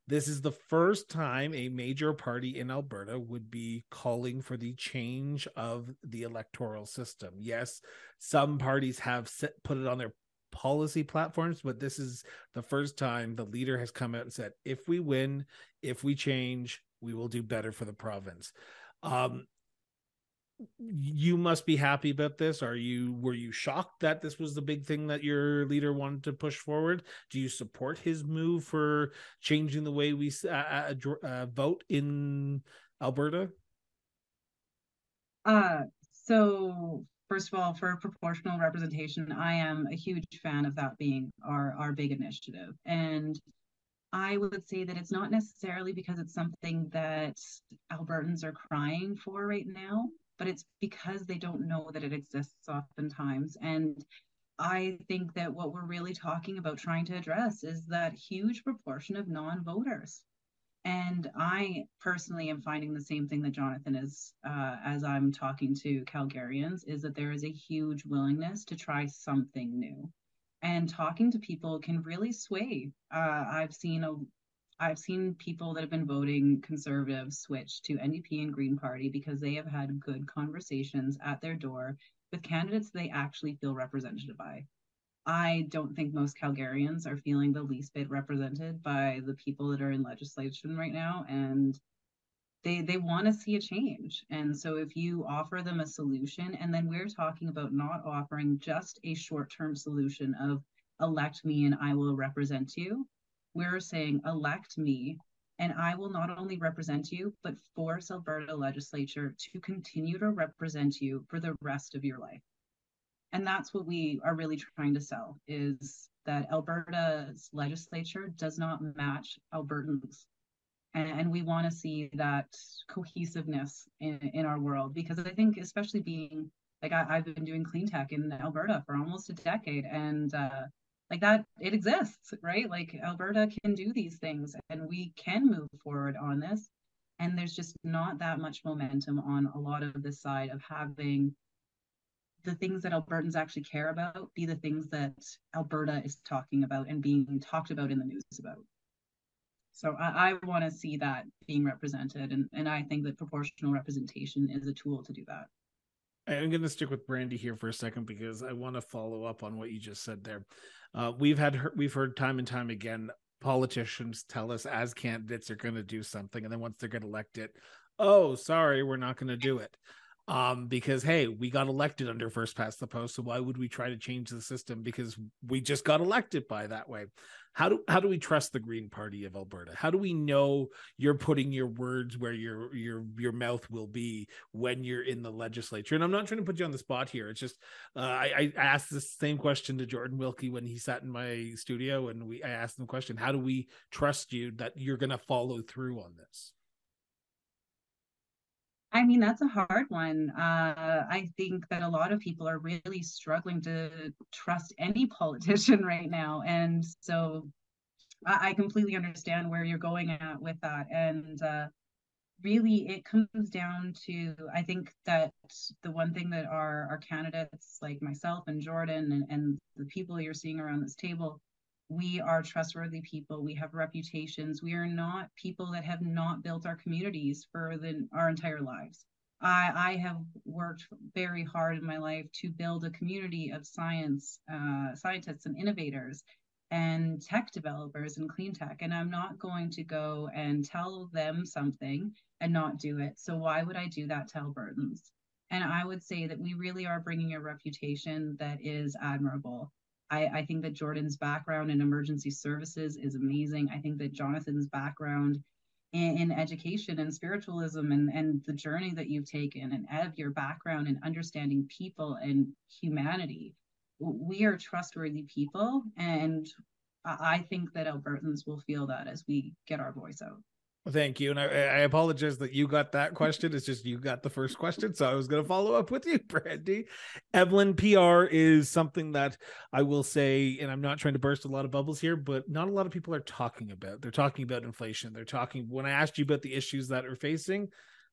This is the first time a major party in Alberta would be calling for the change of the electoral system. Yes, some parties have set, put it on their policy platforms, but this is the first time the leader has come out and said, if we win, if we change, we will do better for the province. Um, you must be happy about this. Are you were you shocked that this was the big thing that your leader wanted to push forward? Do you support his move for changing the way we uh, uh, uh, vote in alberta? Uh so first of all for proportional representation i am a huge fan of that being our our big initiative and I would say that it's not necessarily because it's something that Albertans are crying for right now but it's because they don't know that it exists oftentimes. And I think that what we're really talking about trying to address is that huge proportion of non voters. And I personally am finding the same thing that Jonathan is uh, as I'm talking to Calgarians is that there is a huge willingness to try something new. And talking to people can really sway. Uh, I've seen a, I've seen people that have been voting conservative switch to NDP and Green Party because they have had good conversations at their door with candidates they actually feel represented by. I don't think most Calgarians are feeling the least bit represented by the people that are in legislation right now. And they they want to see a change. And so if you offer them a solution, and then we're talking about not offering just a short-term solution of elect me and I will represent you we're saying elect me and I will not only represent you, but force Alberta legislature to continue to represent you for the rest of your life. And that's what we are really trying to sell is that Alberta's legislature does not match Albertans. And, and we want to see that cohesiveness in, in our world because I think, especially being like I, have been doing clean tech in Alberta for almost a decade, and uh, like that it exists right like alberta can do these things and we can move forward on this and there's just not that much momentum on a lot of this side of having the things that albertans actually care about be the things that alberta is talking about and being talked about in the news about. So i, I want to see that being represented and, and i think that proportional representation is a tool to do that. I'm going to stick with Brandy here for a second because I want to follow up on what you just said there. Uh, we've had we've heard time and time again politicians tell us as candidates are going to do something, and then once they get elected, oh, sorry, we're not going to do it um, because hey, we got elected under first past the post, so why would we try to change the system because we just got elected by that way? How do how do we trust the Green Party of Alberta? How do we know you're putting your words where your your your mouth will be when you're in the legislature? And I'm not trying to put you on the spot here. It's just uh, I, I asked the same question to Jordan Wilkie when he sat in my studio, and we I asked him the question: How do we trust you that you're going to follow through on this? I mean, that's a hard one. Uh, I think that a lot of people are really struggling to trust any politician right now. And so I, I completely understand where you're going at with that. And uh, really, it comes down to I think that the one thing that our, our candidates, like myself and Jordan, and, and the people you're seeing around this table, we are trustworthy people. We have reputations. We are not people that have not built our communities for the, our entire lives. I, I have worked very hard in my life to build a community of science uh, scientists and innovators and tech developers and clean tech and i'm not going to go and tell them something and not do it. So why would i do that to albertans? And i would say that we really are bringing a reputation that is admirable I, I think that Jordan's background in emergency services is amazing. I think that Jonathan's background in, in, education and spiritualism and, and the journey that you've taken and of your background in understanding people and humanity, we are trustworthy people. And I think that Albertans will feel that as we get our voice out. Thank you. And I, I, apologize that you got that question. It's just you got the first question. So I was going to follow up with you, Brandy. Evelyn, PR is something that I will say, and I'm not trying to burst a lot of bubbles here, but not a lot of people are talking about. They're talking about inflation. They're talking, when I asked you about the issues that are facing,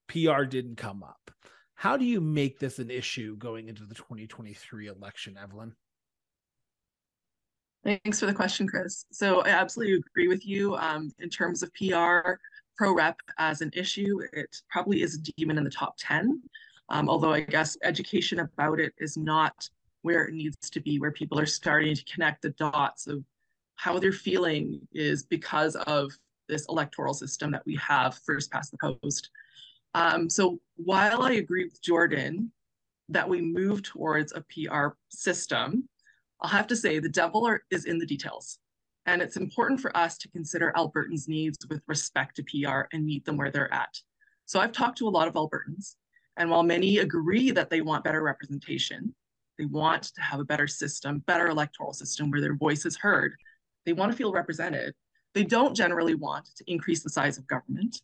PR didn't come up. How do you make this an issue going into the 2023 election, Evelyn? Thanks for the question, Chris. So I absolutely agree with you um, in terms of PR pro rep as an issue. It probably is a demon in the top 10, um, although I guess education about it is not where it needs to be, where people are starting to connect the dots of how they're feeling is because of this electoral system that we have first past the post. Um, so while I agree with Jordan that we move towards a PR system, I'll have to say the devil are, is in the details. And it's important for us to consider Albertans' needs with respect to PR and meet them where they're at. So I've talked to a lot of Albertans, and while many agree that they want better representation, they want to have a better system, better electoral system where their voice is heard, they want to feel represented. They don't generally want to increase the size of government.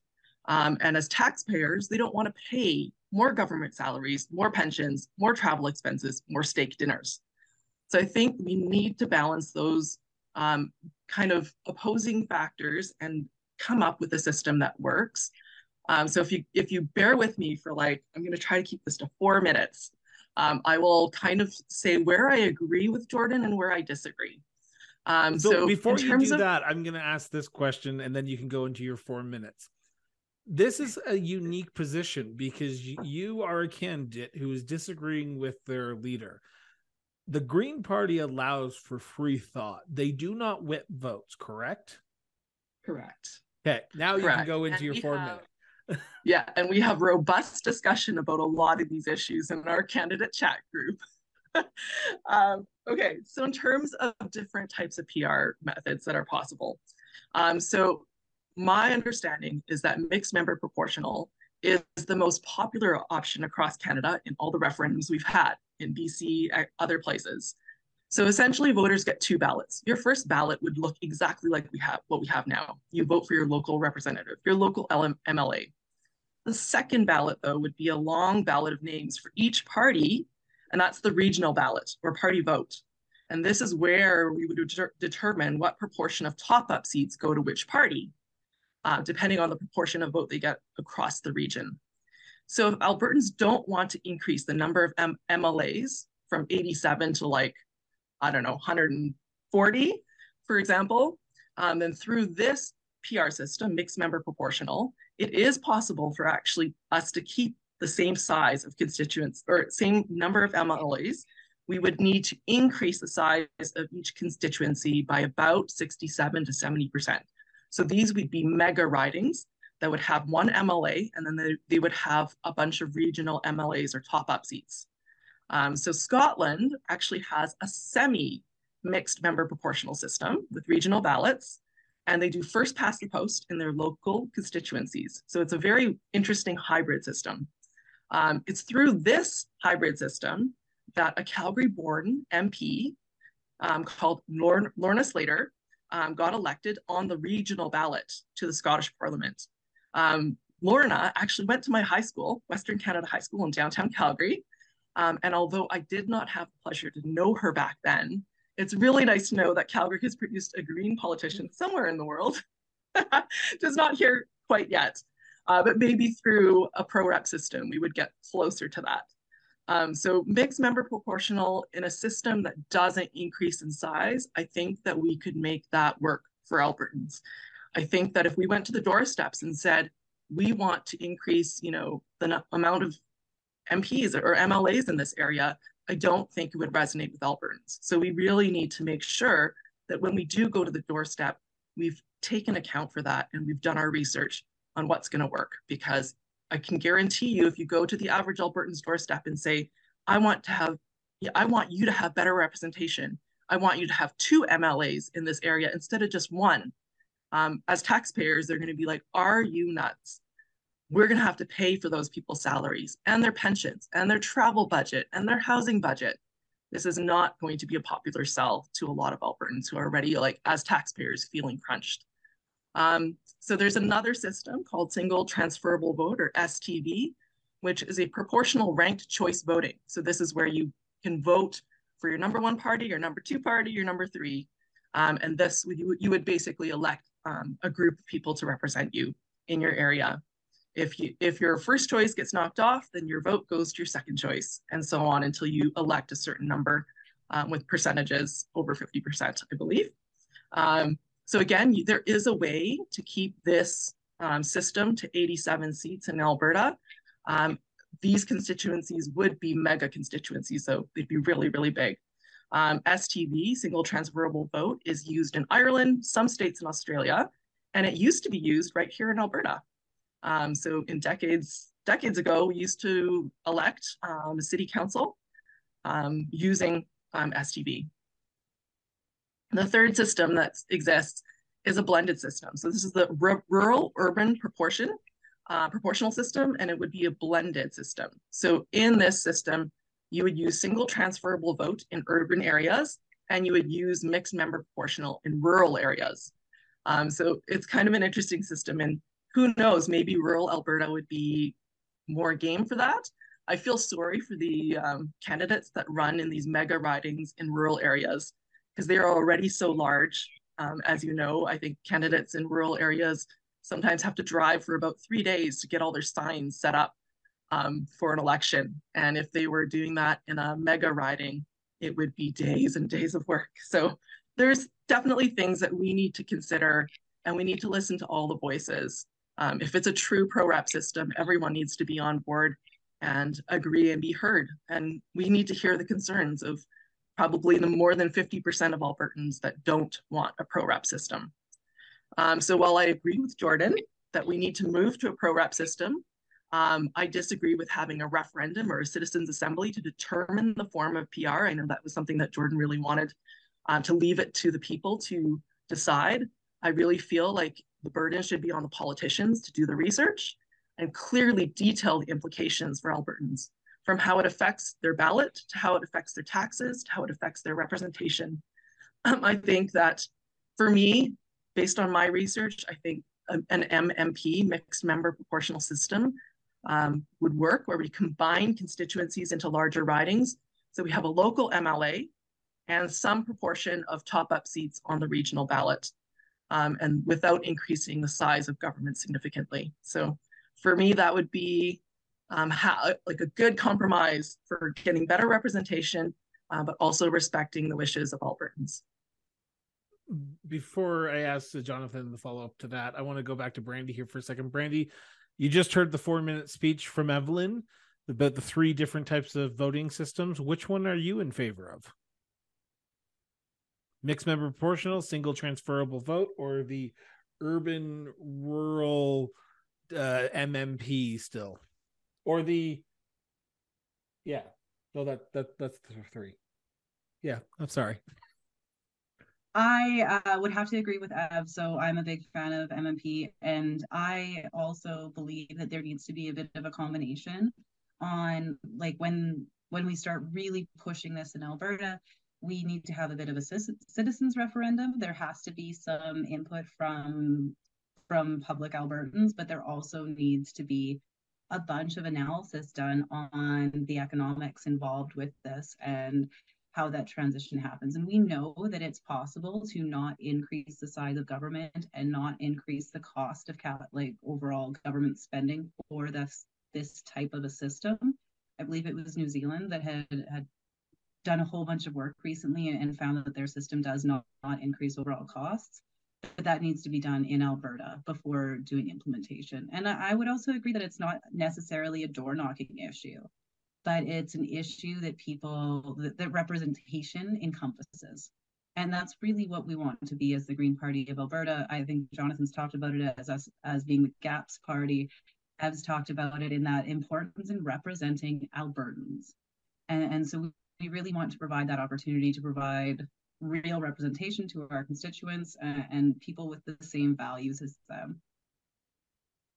Um, and as taxpayers, they don't want to pay more government salaries, more pensions, more travel expenses, more steak dinners. So I think we need to balance those um, kind of opposing factors and come up with a system that works. Um, so if you if you bear with me for like, I'm going to try to keep this to four minutes. Um, I will kind of say where I agree with Jordan and where I disagree. Um, so, so before you do of... that, I'm going to ask this question, and then you can go into your four minutes. This is a unique position because you are a candidate who is disagreeing with their leader the Green Party allows for free thought. They do not whip votes, correct? Correct. Okay, now correct. you can go into and your four have, minutes. yeah, and we have robust discussion about a lot of these issues in our candidate chat group. um, okay, so in terms of different types of PR methods that are possible, um, so my understanding is that mixed member proportional is the most popular option across Canada in all the referendums we've had in BC, other places. So essentially, voters get two ballots. Your first ballot would look exactly like we have what we have now. You vote for your local representative, your local LM, MLA. The second ballot, though, would be a long ballot of names for each party, and that's the regional ballot or party vote. And this is where we would de determine what proportion of top-up seats go to which party, uh, depending on the proportion of vote they get across the region. So if Albertans don't want to increase the number of M MLAs from 87 to like, I don't know, 140, for example, um, then through this PR system, mixed member proportional, it is possible for actually us to keep the same size of constituents or same number of MLAs we would need to increase the size of each constituency by about 67 to 70%. So these would be mega ridings that would have one MLA and then they, they would have a bunch of regional MLAs or top up seats. Um, so Scotland actually has a semi mixed member proportional system with regional ballots and they do first past the post in their local constituencies. So it's a very interesting hybrid system. Um, it's through this hybrid system that a Calgary-born MP um, called Lorna, Lorna Slater um, got elected on the regional ballot to the Scottish Parliament. Um, Lorna actually went to my high school, Western Canada High School in downtown Calgary. Um, and although I did not have the pleasure to know her back then, it's really nice to know that Calgary has produced a green politician somewhere in the world. Just not here quite yet. Uh, but maybe through a pro rep system, we would get closer to that. Um, so mixed member proportional in a system that doesn't increase in size, I think that we could make that work for Albertans. I think that if we went to the doorsteps and said, we want to increase, you know, the amount of MPs or MLAs in this area, I don't think it would resonate with Albertans. So we really need to make sure that when we do go to the doorstep, we've taken account for that and we've done our research on what's going to work because I can guarantee you, if you go to the average Albertan's doorstep and say, I want to have, I want you to have better representation. I want you to have two MLAs in this area instead of just one. Um, as taxpayers, they're going to be like, are you nuts? We're going to have to pay for those people's salaries and their pensions and their travel budget and their housing budget. This is not going to be a popular sell to a lot of Albertans who are already, like, as taxpayers, feeling crunched. Um, so there's another system called single transferable vote or STV, which is a proportional ranked choice voting. So this is where you can vote for your number one party, your number two party, your number three. Um, and this, you, you would basically elect um, a group of people to represent you in your area. If you if your first choice gets knocked off, then your vote goes to your second choice, and so on until you elect a certain number um, with percentages over 50%, I believe. Um, so again, there is a way to keep this um, system to 87 seats in Alberta. Um, these constituencies would be mega constituencies, so they'd be really, really big. Um, STV, single transferable vote, is used in Ireland, some states in Australia, and it used to be used right here in Alberta. Um, so in decades, decades ago, we used to elect um, city council um, using STV. The third system that exists is a blended system. So this is the rural urban proportion, uh, proportional system, and it would be a blended system. So in this system, you would use single transferable vote in urban areas, and you would use mixed member proportional in rural areas. Um, so it's kind of an interesting system, and who knows, maybe rural Alberta would be more game for that. I feel sorry for the um, candidates that run in these mega ridings in rural areas because they are already so large. Um, as you know, I think candidates in rural areas sometimes have to drive for about three days to get all their signs set up um, for an election. And if they were doing that in a mega riding, it would be days and days of work. So there's definitely things that we need to consider and we need to listen to all the voices. Um, if it's a true pro rep system, everyone needs to be on board and agree and be heard. And we need to hear the concerns of probably the more than 50% of Albertans that don't want a pro rep system. Um, so while I agree with Jordan that we need to move to a pro rep system, um, I disagree with having a referendum or a citizens assembly to determine the form of PR. I know that was something that Jordan really wanted uh, to leave it to the people to decide. I really feel like the burden should be on the politicians to do the research and clearly detail the implications for Albertans from how it affects their ballot to how it affects their taxes to how it affects their representation. Um, I think that for me, based on my research, I think an MMP, mixed member proportional system, um, would work where we combine constituencies into larger ridings. So we have a local MLA and some proportion of top-up seats on the regional ballot, um, and without increasing the size of government significantly. So for me, that would be um, like a good compromise for getting better representation, uh, but also respecting the wishes of Albertans. Before I ask Jonathan the follow up to that, I want to go back to Brandy here for a second. Brandy, you just heard the four minute speech from Evelyn about the three different types of voting systems. Which one are you in favor of? Mixed member proportional, single transferable vote, or the urban rural uh, MMP still? or the yeah no that that that's three yeah i'm sorry I uh, would have to agree with Ev. So I'm a big fan of MMP, and I also believe that there needs to be a bit of a combination on like when when we start really pushing this in Alberta, we need to have a bit of a citizens referendum. There has to be some input from from public Albertans, but there also needs to be a bunch of analysis done on the economics involved with this and how that transition happens. And we know that it's possible to not increase the size of government and not increase the cost of cap- like overall government spending for this this type of a system. I believe it was New Zealand that had had done a whole bunch of work recently and found that their system does not, not increase overall costs but that needs to be done in Alberta before doing implementation. And I would also agree that it's not necessarily a door knocking issue, but it's an issue that people, that, that representation encompasses. And that's really what we want to be as the Green Party of Alberta. I think Jonathan's talked about it as us as being the GAPS party. Ev's talked about it in that importance in representing Albertans. And, and so we really want to provide that opportunity to provide real representation to our constituents uh, and people with the same values as them.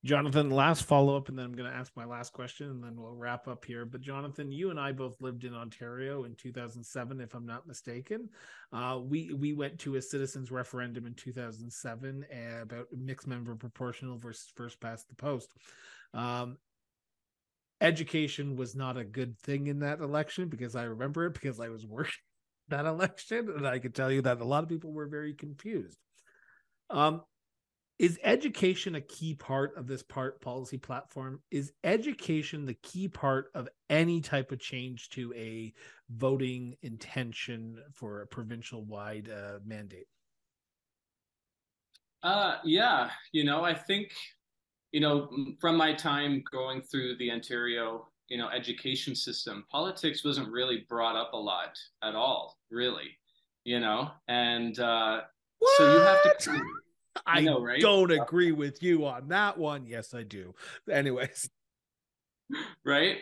Jonathan, last follow up, and then I'm going to ask my last question, and then we'll wrap up here. But Jonathan, you and I both lived in Ontario in 2007, if I'm not mistaken. Uh, we we went to a citizens referendum in 2007 uh, about mixed member proportional versus first past the post. Um, education was not a good thing in that election because I remember it because I was working that election, and I can tell you that a lot of people were very confused. Um, is education a key part of this part policy platform? Is education the key part of any type of change to a voting intention for a provincial wide uh, mandate? Uh, yeah, you know, I think, you know, from my time going through the Ontario you know education system politics wasn't really brought up a lot at all really you know and uh so you have to I, know, right? don't agree with you on that one. Yes, I do. Anyways, right?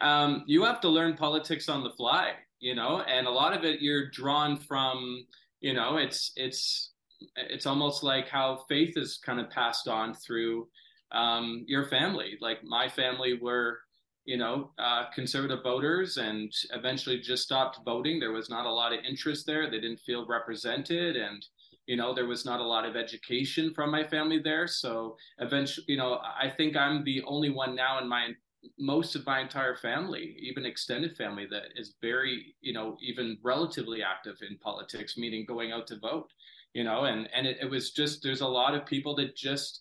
Um, you have to learn politics on the fly, you know, and a lot of it you're drawn from, you know, it's it's it's almost like how faith is kind of passed on through um, your family. Like my family were you know, uh, conservative voters and eventually just stopped voting. There was not a lot of interest there. They didn't feel represented. And, you know, there was not a lot of education from my family there. So eventually, you know, I think I'm the only one now in my most of my entire family, even extended family, that is very, you know, even relatively active in politics, meaning going out to vote, you know, and and it, it was just there's a lot of people that just,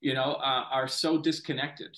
you know, uh, are so disconnected,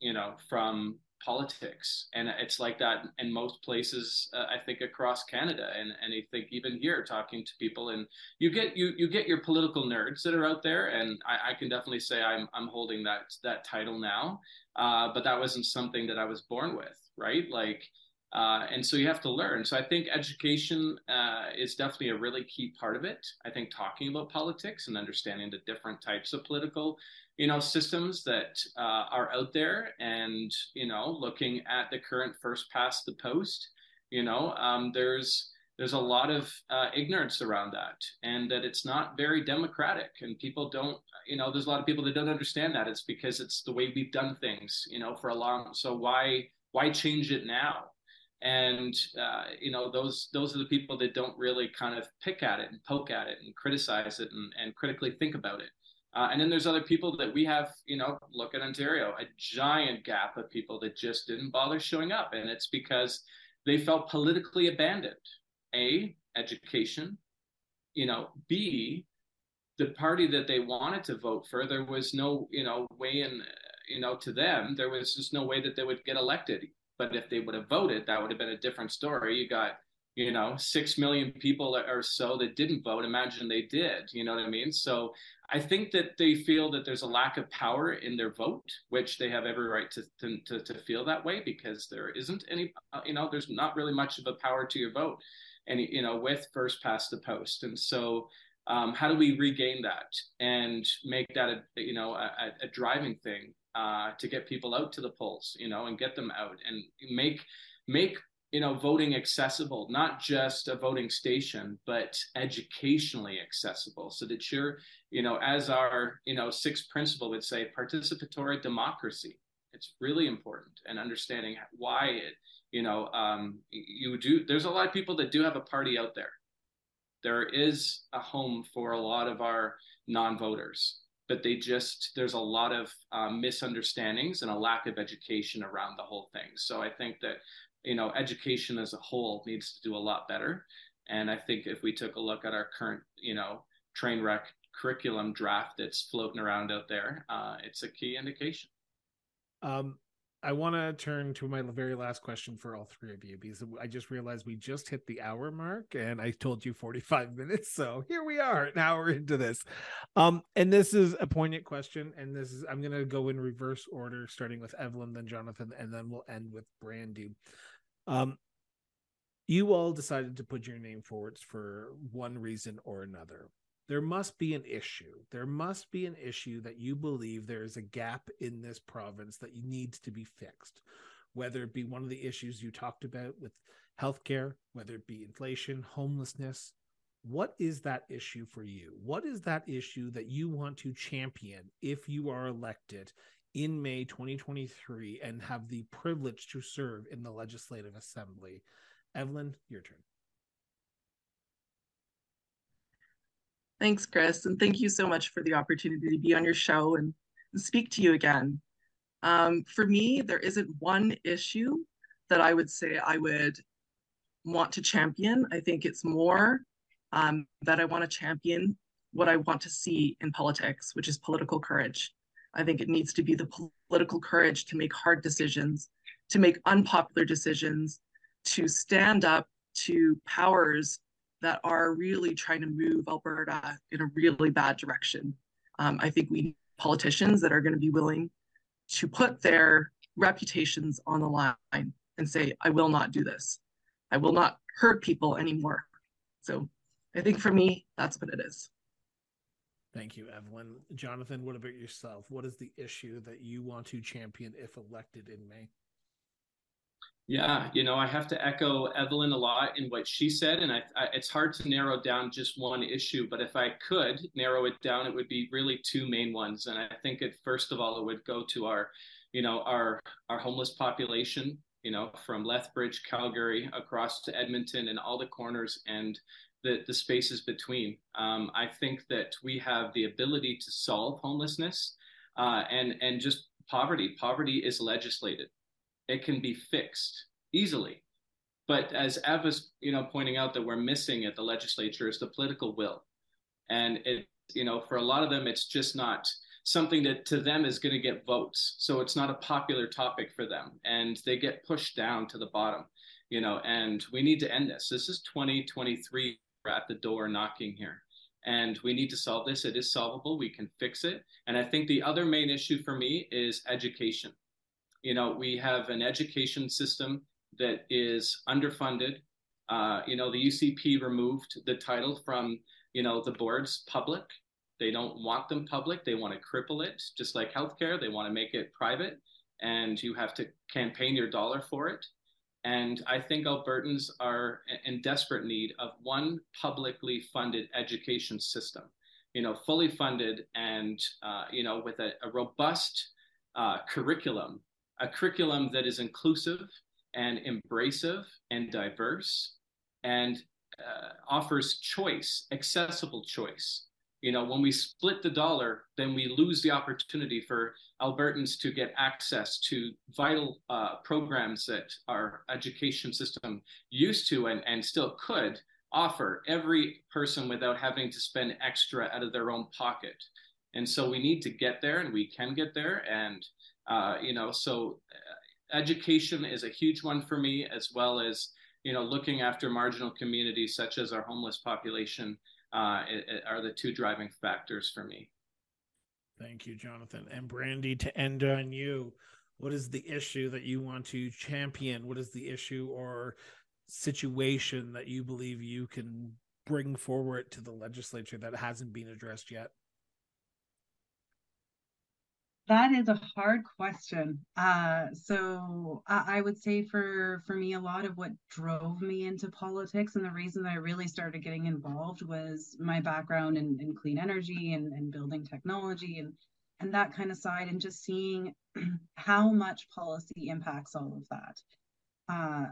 you know, from politics. And it's like that in most places uh, i think across canada. And, and i think even here talking to people and you get you you get your political nerds that are out there. And i, I can definitely say i'm i'm holding that that title now. Uh, but that wasn't something that i was born with right? Like uh, and so you have to learn. So I think education uh, is definitely a really key part of it. I think talking about politics and understanding the different types of political you know systems that uh, are out there and you know looking at the current first past the post you know um, there's there's a lot of uh, ignorance around that and that it's not very democratic and people don't you know there's a lot of people that don't understand that. It's because it's the way we've done things you know for a long so why why change it now? And uh, you know those those are the people that don't really kind of pick at it and poke at it and criticize it and, and critically think about it uh, and then there's other people that we have, you know, look at Ontario, a giant gap of people that just didn't bother showing up. And it's because they felt politically abandoned. A, education. You know, B, the party that they wanted to vote for, there was no, you know, way in, you know, to them, there was just no way that they would get elected. But if they would have voted, that would have been a different story. You got, you know, six million people or so that didn't vote. Imagine they did. You know what I mean? So I think that they feel that there's a lack of power in their vote, which they have every right to to, to feel that way because there isn't any, uh, you know, there's not really much of a power to your vote, and you know, with first past the post, and so. Um, how do we regain that and make that a you know a, a driving thing uh, to get people out to the polls, you know, and get them out and make make you know voting accessible not just a voting station but educationally accessible so that you're you know as our you know sixth principle would say participatory democracy. It's really important and understanding why it you know um, you do there's a lot of people that do have a party out there. There is a home for a lot of our non-voters but they just there's a lot of um, misunderstandings and a lack of education around the whole thing. So i think that you know education as a whole needs to do a lot better and i think if we took a look at our current you know train wreck curriculum draft that's floating around out there uh, it's a key indication um, I want to turn to my very last question for all three of you because I just realized we just hit the hour mark and I told you 45 minutes. So here we are, an hour into this. Um, and this is a poignant question. And this is, I'm going to go in reverse order, starting with Evelyn, then Jonathan, and then we'll end with Brandy. Um, you all decided to put your name forwards for one reason or another. There must be an issue. There must be an issue that you believe there is a gap in this province that needs to be fixed, whether it be one of the issues you talked about with healthcare, whether it be inflation, homelessness. What is that issue for you? What is that issue that you want to champion if you are elected in May 2023 and have the privilege to serve in the Legislative Assembly. Evelyn, your turn. Thanks, Chris. And thank you so much for the opportunity to be on your show and, speak to you again. Um, for me, there isn't one issue that I would say I would want to champion. I think it's more um, that I want to champion what I want to see in politics, which is political courage. I think it needs to be the political courage to make hard decisions, to make unpopular decisions, to stand up to powers that are really trying to move Alberta in a really bad direction. Um, I think we need politicians that are going to be willing to put their reputations on the line and say, I will not do this. I will not hurt people anymore. So I think for me, that's what it is. Thank you, Evelyn. Jonathan, what about yourself? What is the issue that you want to champion if elected in May? Yeah, you know, I have to echo Evelyn a lot in what she said, and I, I, it's hard to narrow down just one issue. But if I could narrow it down, it would be really two main ones. And I think it first of all, it would go to our, you know, our our homeless population. You know, from Lethbridge, Calgary, across to Edmonton, and all the corners and the, the spaces between. Um, I think that we have the ability to solve homelessness uh, and and just poverty. Poverty is legislated; it can be fixed easily. But as Ev was, you know, pointing out that we're missing at the legislature is the political will, and it, you know, for a lot of them, it's just not something that to them is going to get votes. So it's not a popular topic for them, and they get pushed down to the bottom you know and we need to end this this is 2023 at the door knocking here. And we need to solve this. It is solvable. We can fix it. And i think the other main issue for me is education. You know we have an education system that is underfunded. Uh, you know the ucp removed the title from you know the boards public. They don't want them public. They want to cripple it just like healthcare. They want to make it private. And you have to campaign your dollar for it and I think Albertans are in desperate need of one publicly funded education system, you know, fully funded and, uh, you know, with a, a robust uh, curriculum, a curriculum that is inclusive and embracive and diverse and uh, offers choice, accessible choice, you know, when we split the dollar, then we lose the opportunity for Albertans to get access to vital uh, programs that our education system used to and, and still could offer every person without having to spend extra out of their own pocket. And so we need to get there, and we can get there. And uh, you know, so uh, education is a huge one for me, as well as you know, looking after marginal communities such as our homeless population uh, it, it are the two driving factors for me. Thank you, Jonathan. And Brandy, to end on you, what is the issue that you want to champion? What is the issue or situation that you believe you can bring forward to the legislature that hasn't been addressed yet? That is a hard question. Uh, so I, I would say for for me, a lot of what drove me into politics and the reason that I really started getting involved was my background in, in clean energy and, and building technology and and that kind of side, and just seeing how much policy impacts all of that. Uh,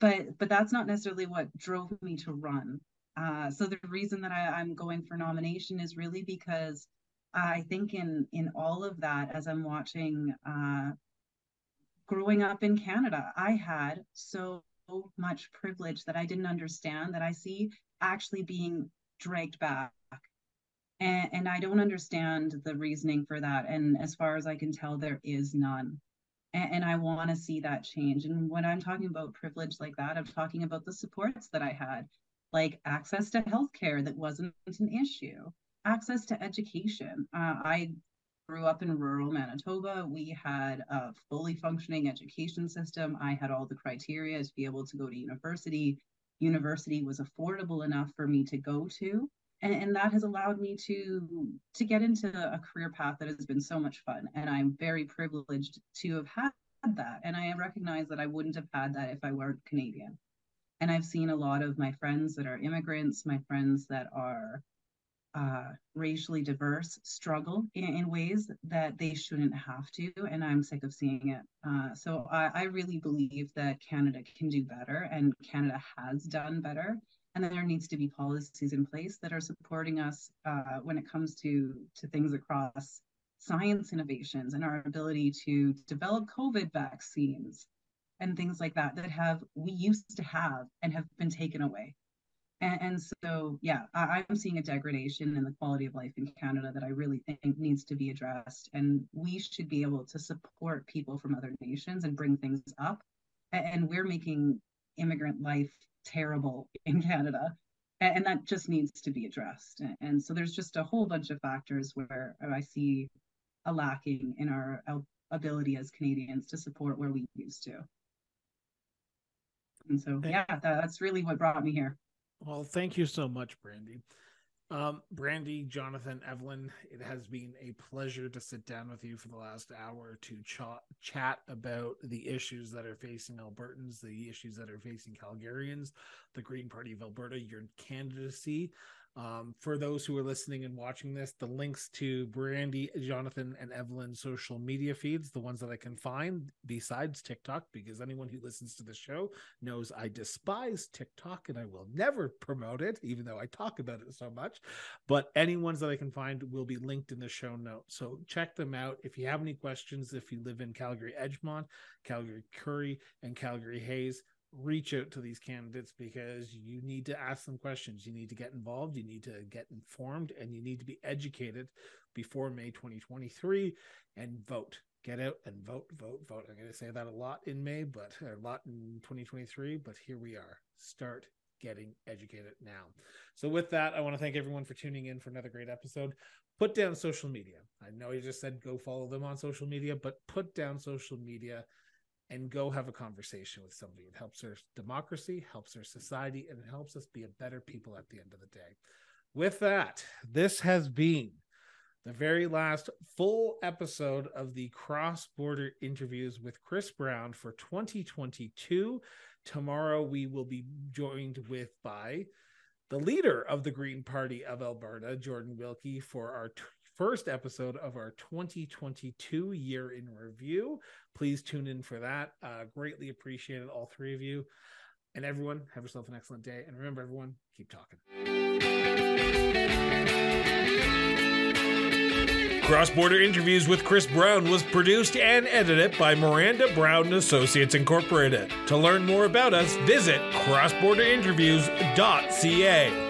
but but that's not necessarily what drove me to run. Uh, so the reason that I, I'm going for nomination is really because I think in in all of that, as I'm watching uh, growing up in Canada, I had so much privilege that I didn't understand that I see actually being dragged back. And, and I don't understand the reasoning for that. And as far as I can tell, there is none and, and I want to see that change. And when I'm talking about privilege like that, I'm talking about the supports that I had, like access to healthcare that wasn't an issue, access to education. Uh, I grew up in rural Manitoba. We had a fully functioning education system. I had all the criteria to be able to go to university. University was affordable enough for me to go to and, and that has allowed me to to get into a career path that has been so much fun and i'm very privileged to have had that and i recognize that i wouldn't have had that if i weren't canadian and i've seen a lot of my friends that are immigrants my friends that are uh, racially diverse struggle in, in, ways that they shouldn't have to, and I'm sick of seeing it. Uh, so I, I, really believe that Canada can do better, and Canada has done better and then there needs to be policies in place that are supporting us uh, when it comes to to things across science innovations and our ability to develop COVID vaccines and things like that that have we used to have and have been taken away. And, and so, yeah, I, I'm seeing a degradation in the quality of life in Canada that I really think needs to be addressed. And we should be able to support people from other nations and bring things up. And we're making immigrant life terrible in Canada. And, and that just needs to be addressed. And, and so there's just a whole bunch of factors where I see a lacking in our ability as Canadians to support where we used to. And so, yeah, that, that's really what brought me here. Well, thank you so much, Brandy. Um, Brandy, Jonathan, Evelyn, it has been a pleasure to sit down with you for the last hour to ch- chat about the issues that are facing Albertans, the issues that are facing Calgarians, the Green Party of Alberta, your candidacy. Um, for those who are listening and watching this, the links to Brandy, Jonathan, and Evelyn's social media feeds, the ones that I can find besides TikTok, because anyone who listens to the show knows I despise TikTok and I will never promote it, even though I talk about it so much. But any ones that I can find will be linked in the show notes. So check them out. If you have any questions, if you live in Calgary Edgemont, Calgary Currie, and Calgary Hays, reach out to these candidates because you need to ask them questions. You need to get involved. You need to get informed and you need to be educated before May 2023 and vote. Get out and vote, vote, vote. I'm going to say that a lot in May, but a lot in 2023, but here we are. Start getting educated now. So, with that, I want to thank everyone for tuning in for another great episode. Put down social media. I know you just said go follow them on social media, but put down social media and go have a conversation with somebody. It helps our democracy, helps our society, and it helps us be a better people at the end of the day. With that, this has been the very last full episode of the cross border interviews with Chris Brown for 2022. Tomorrow, we will be joined with by the leader of the Green Party of Alberta, Jordan Wilkie, for our first episode of our 2022 year in review. Please tune in for that. Uh, greatly appreciated, all three of you. And everyone, have yourself an excellent day. And remember, everyone, keep talking. Cross Border Interviews with Chris Brown was produced and edited by Miranda Brown Associates Incorporated. To learn more about us, visit crossborderinterviews.ca.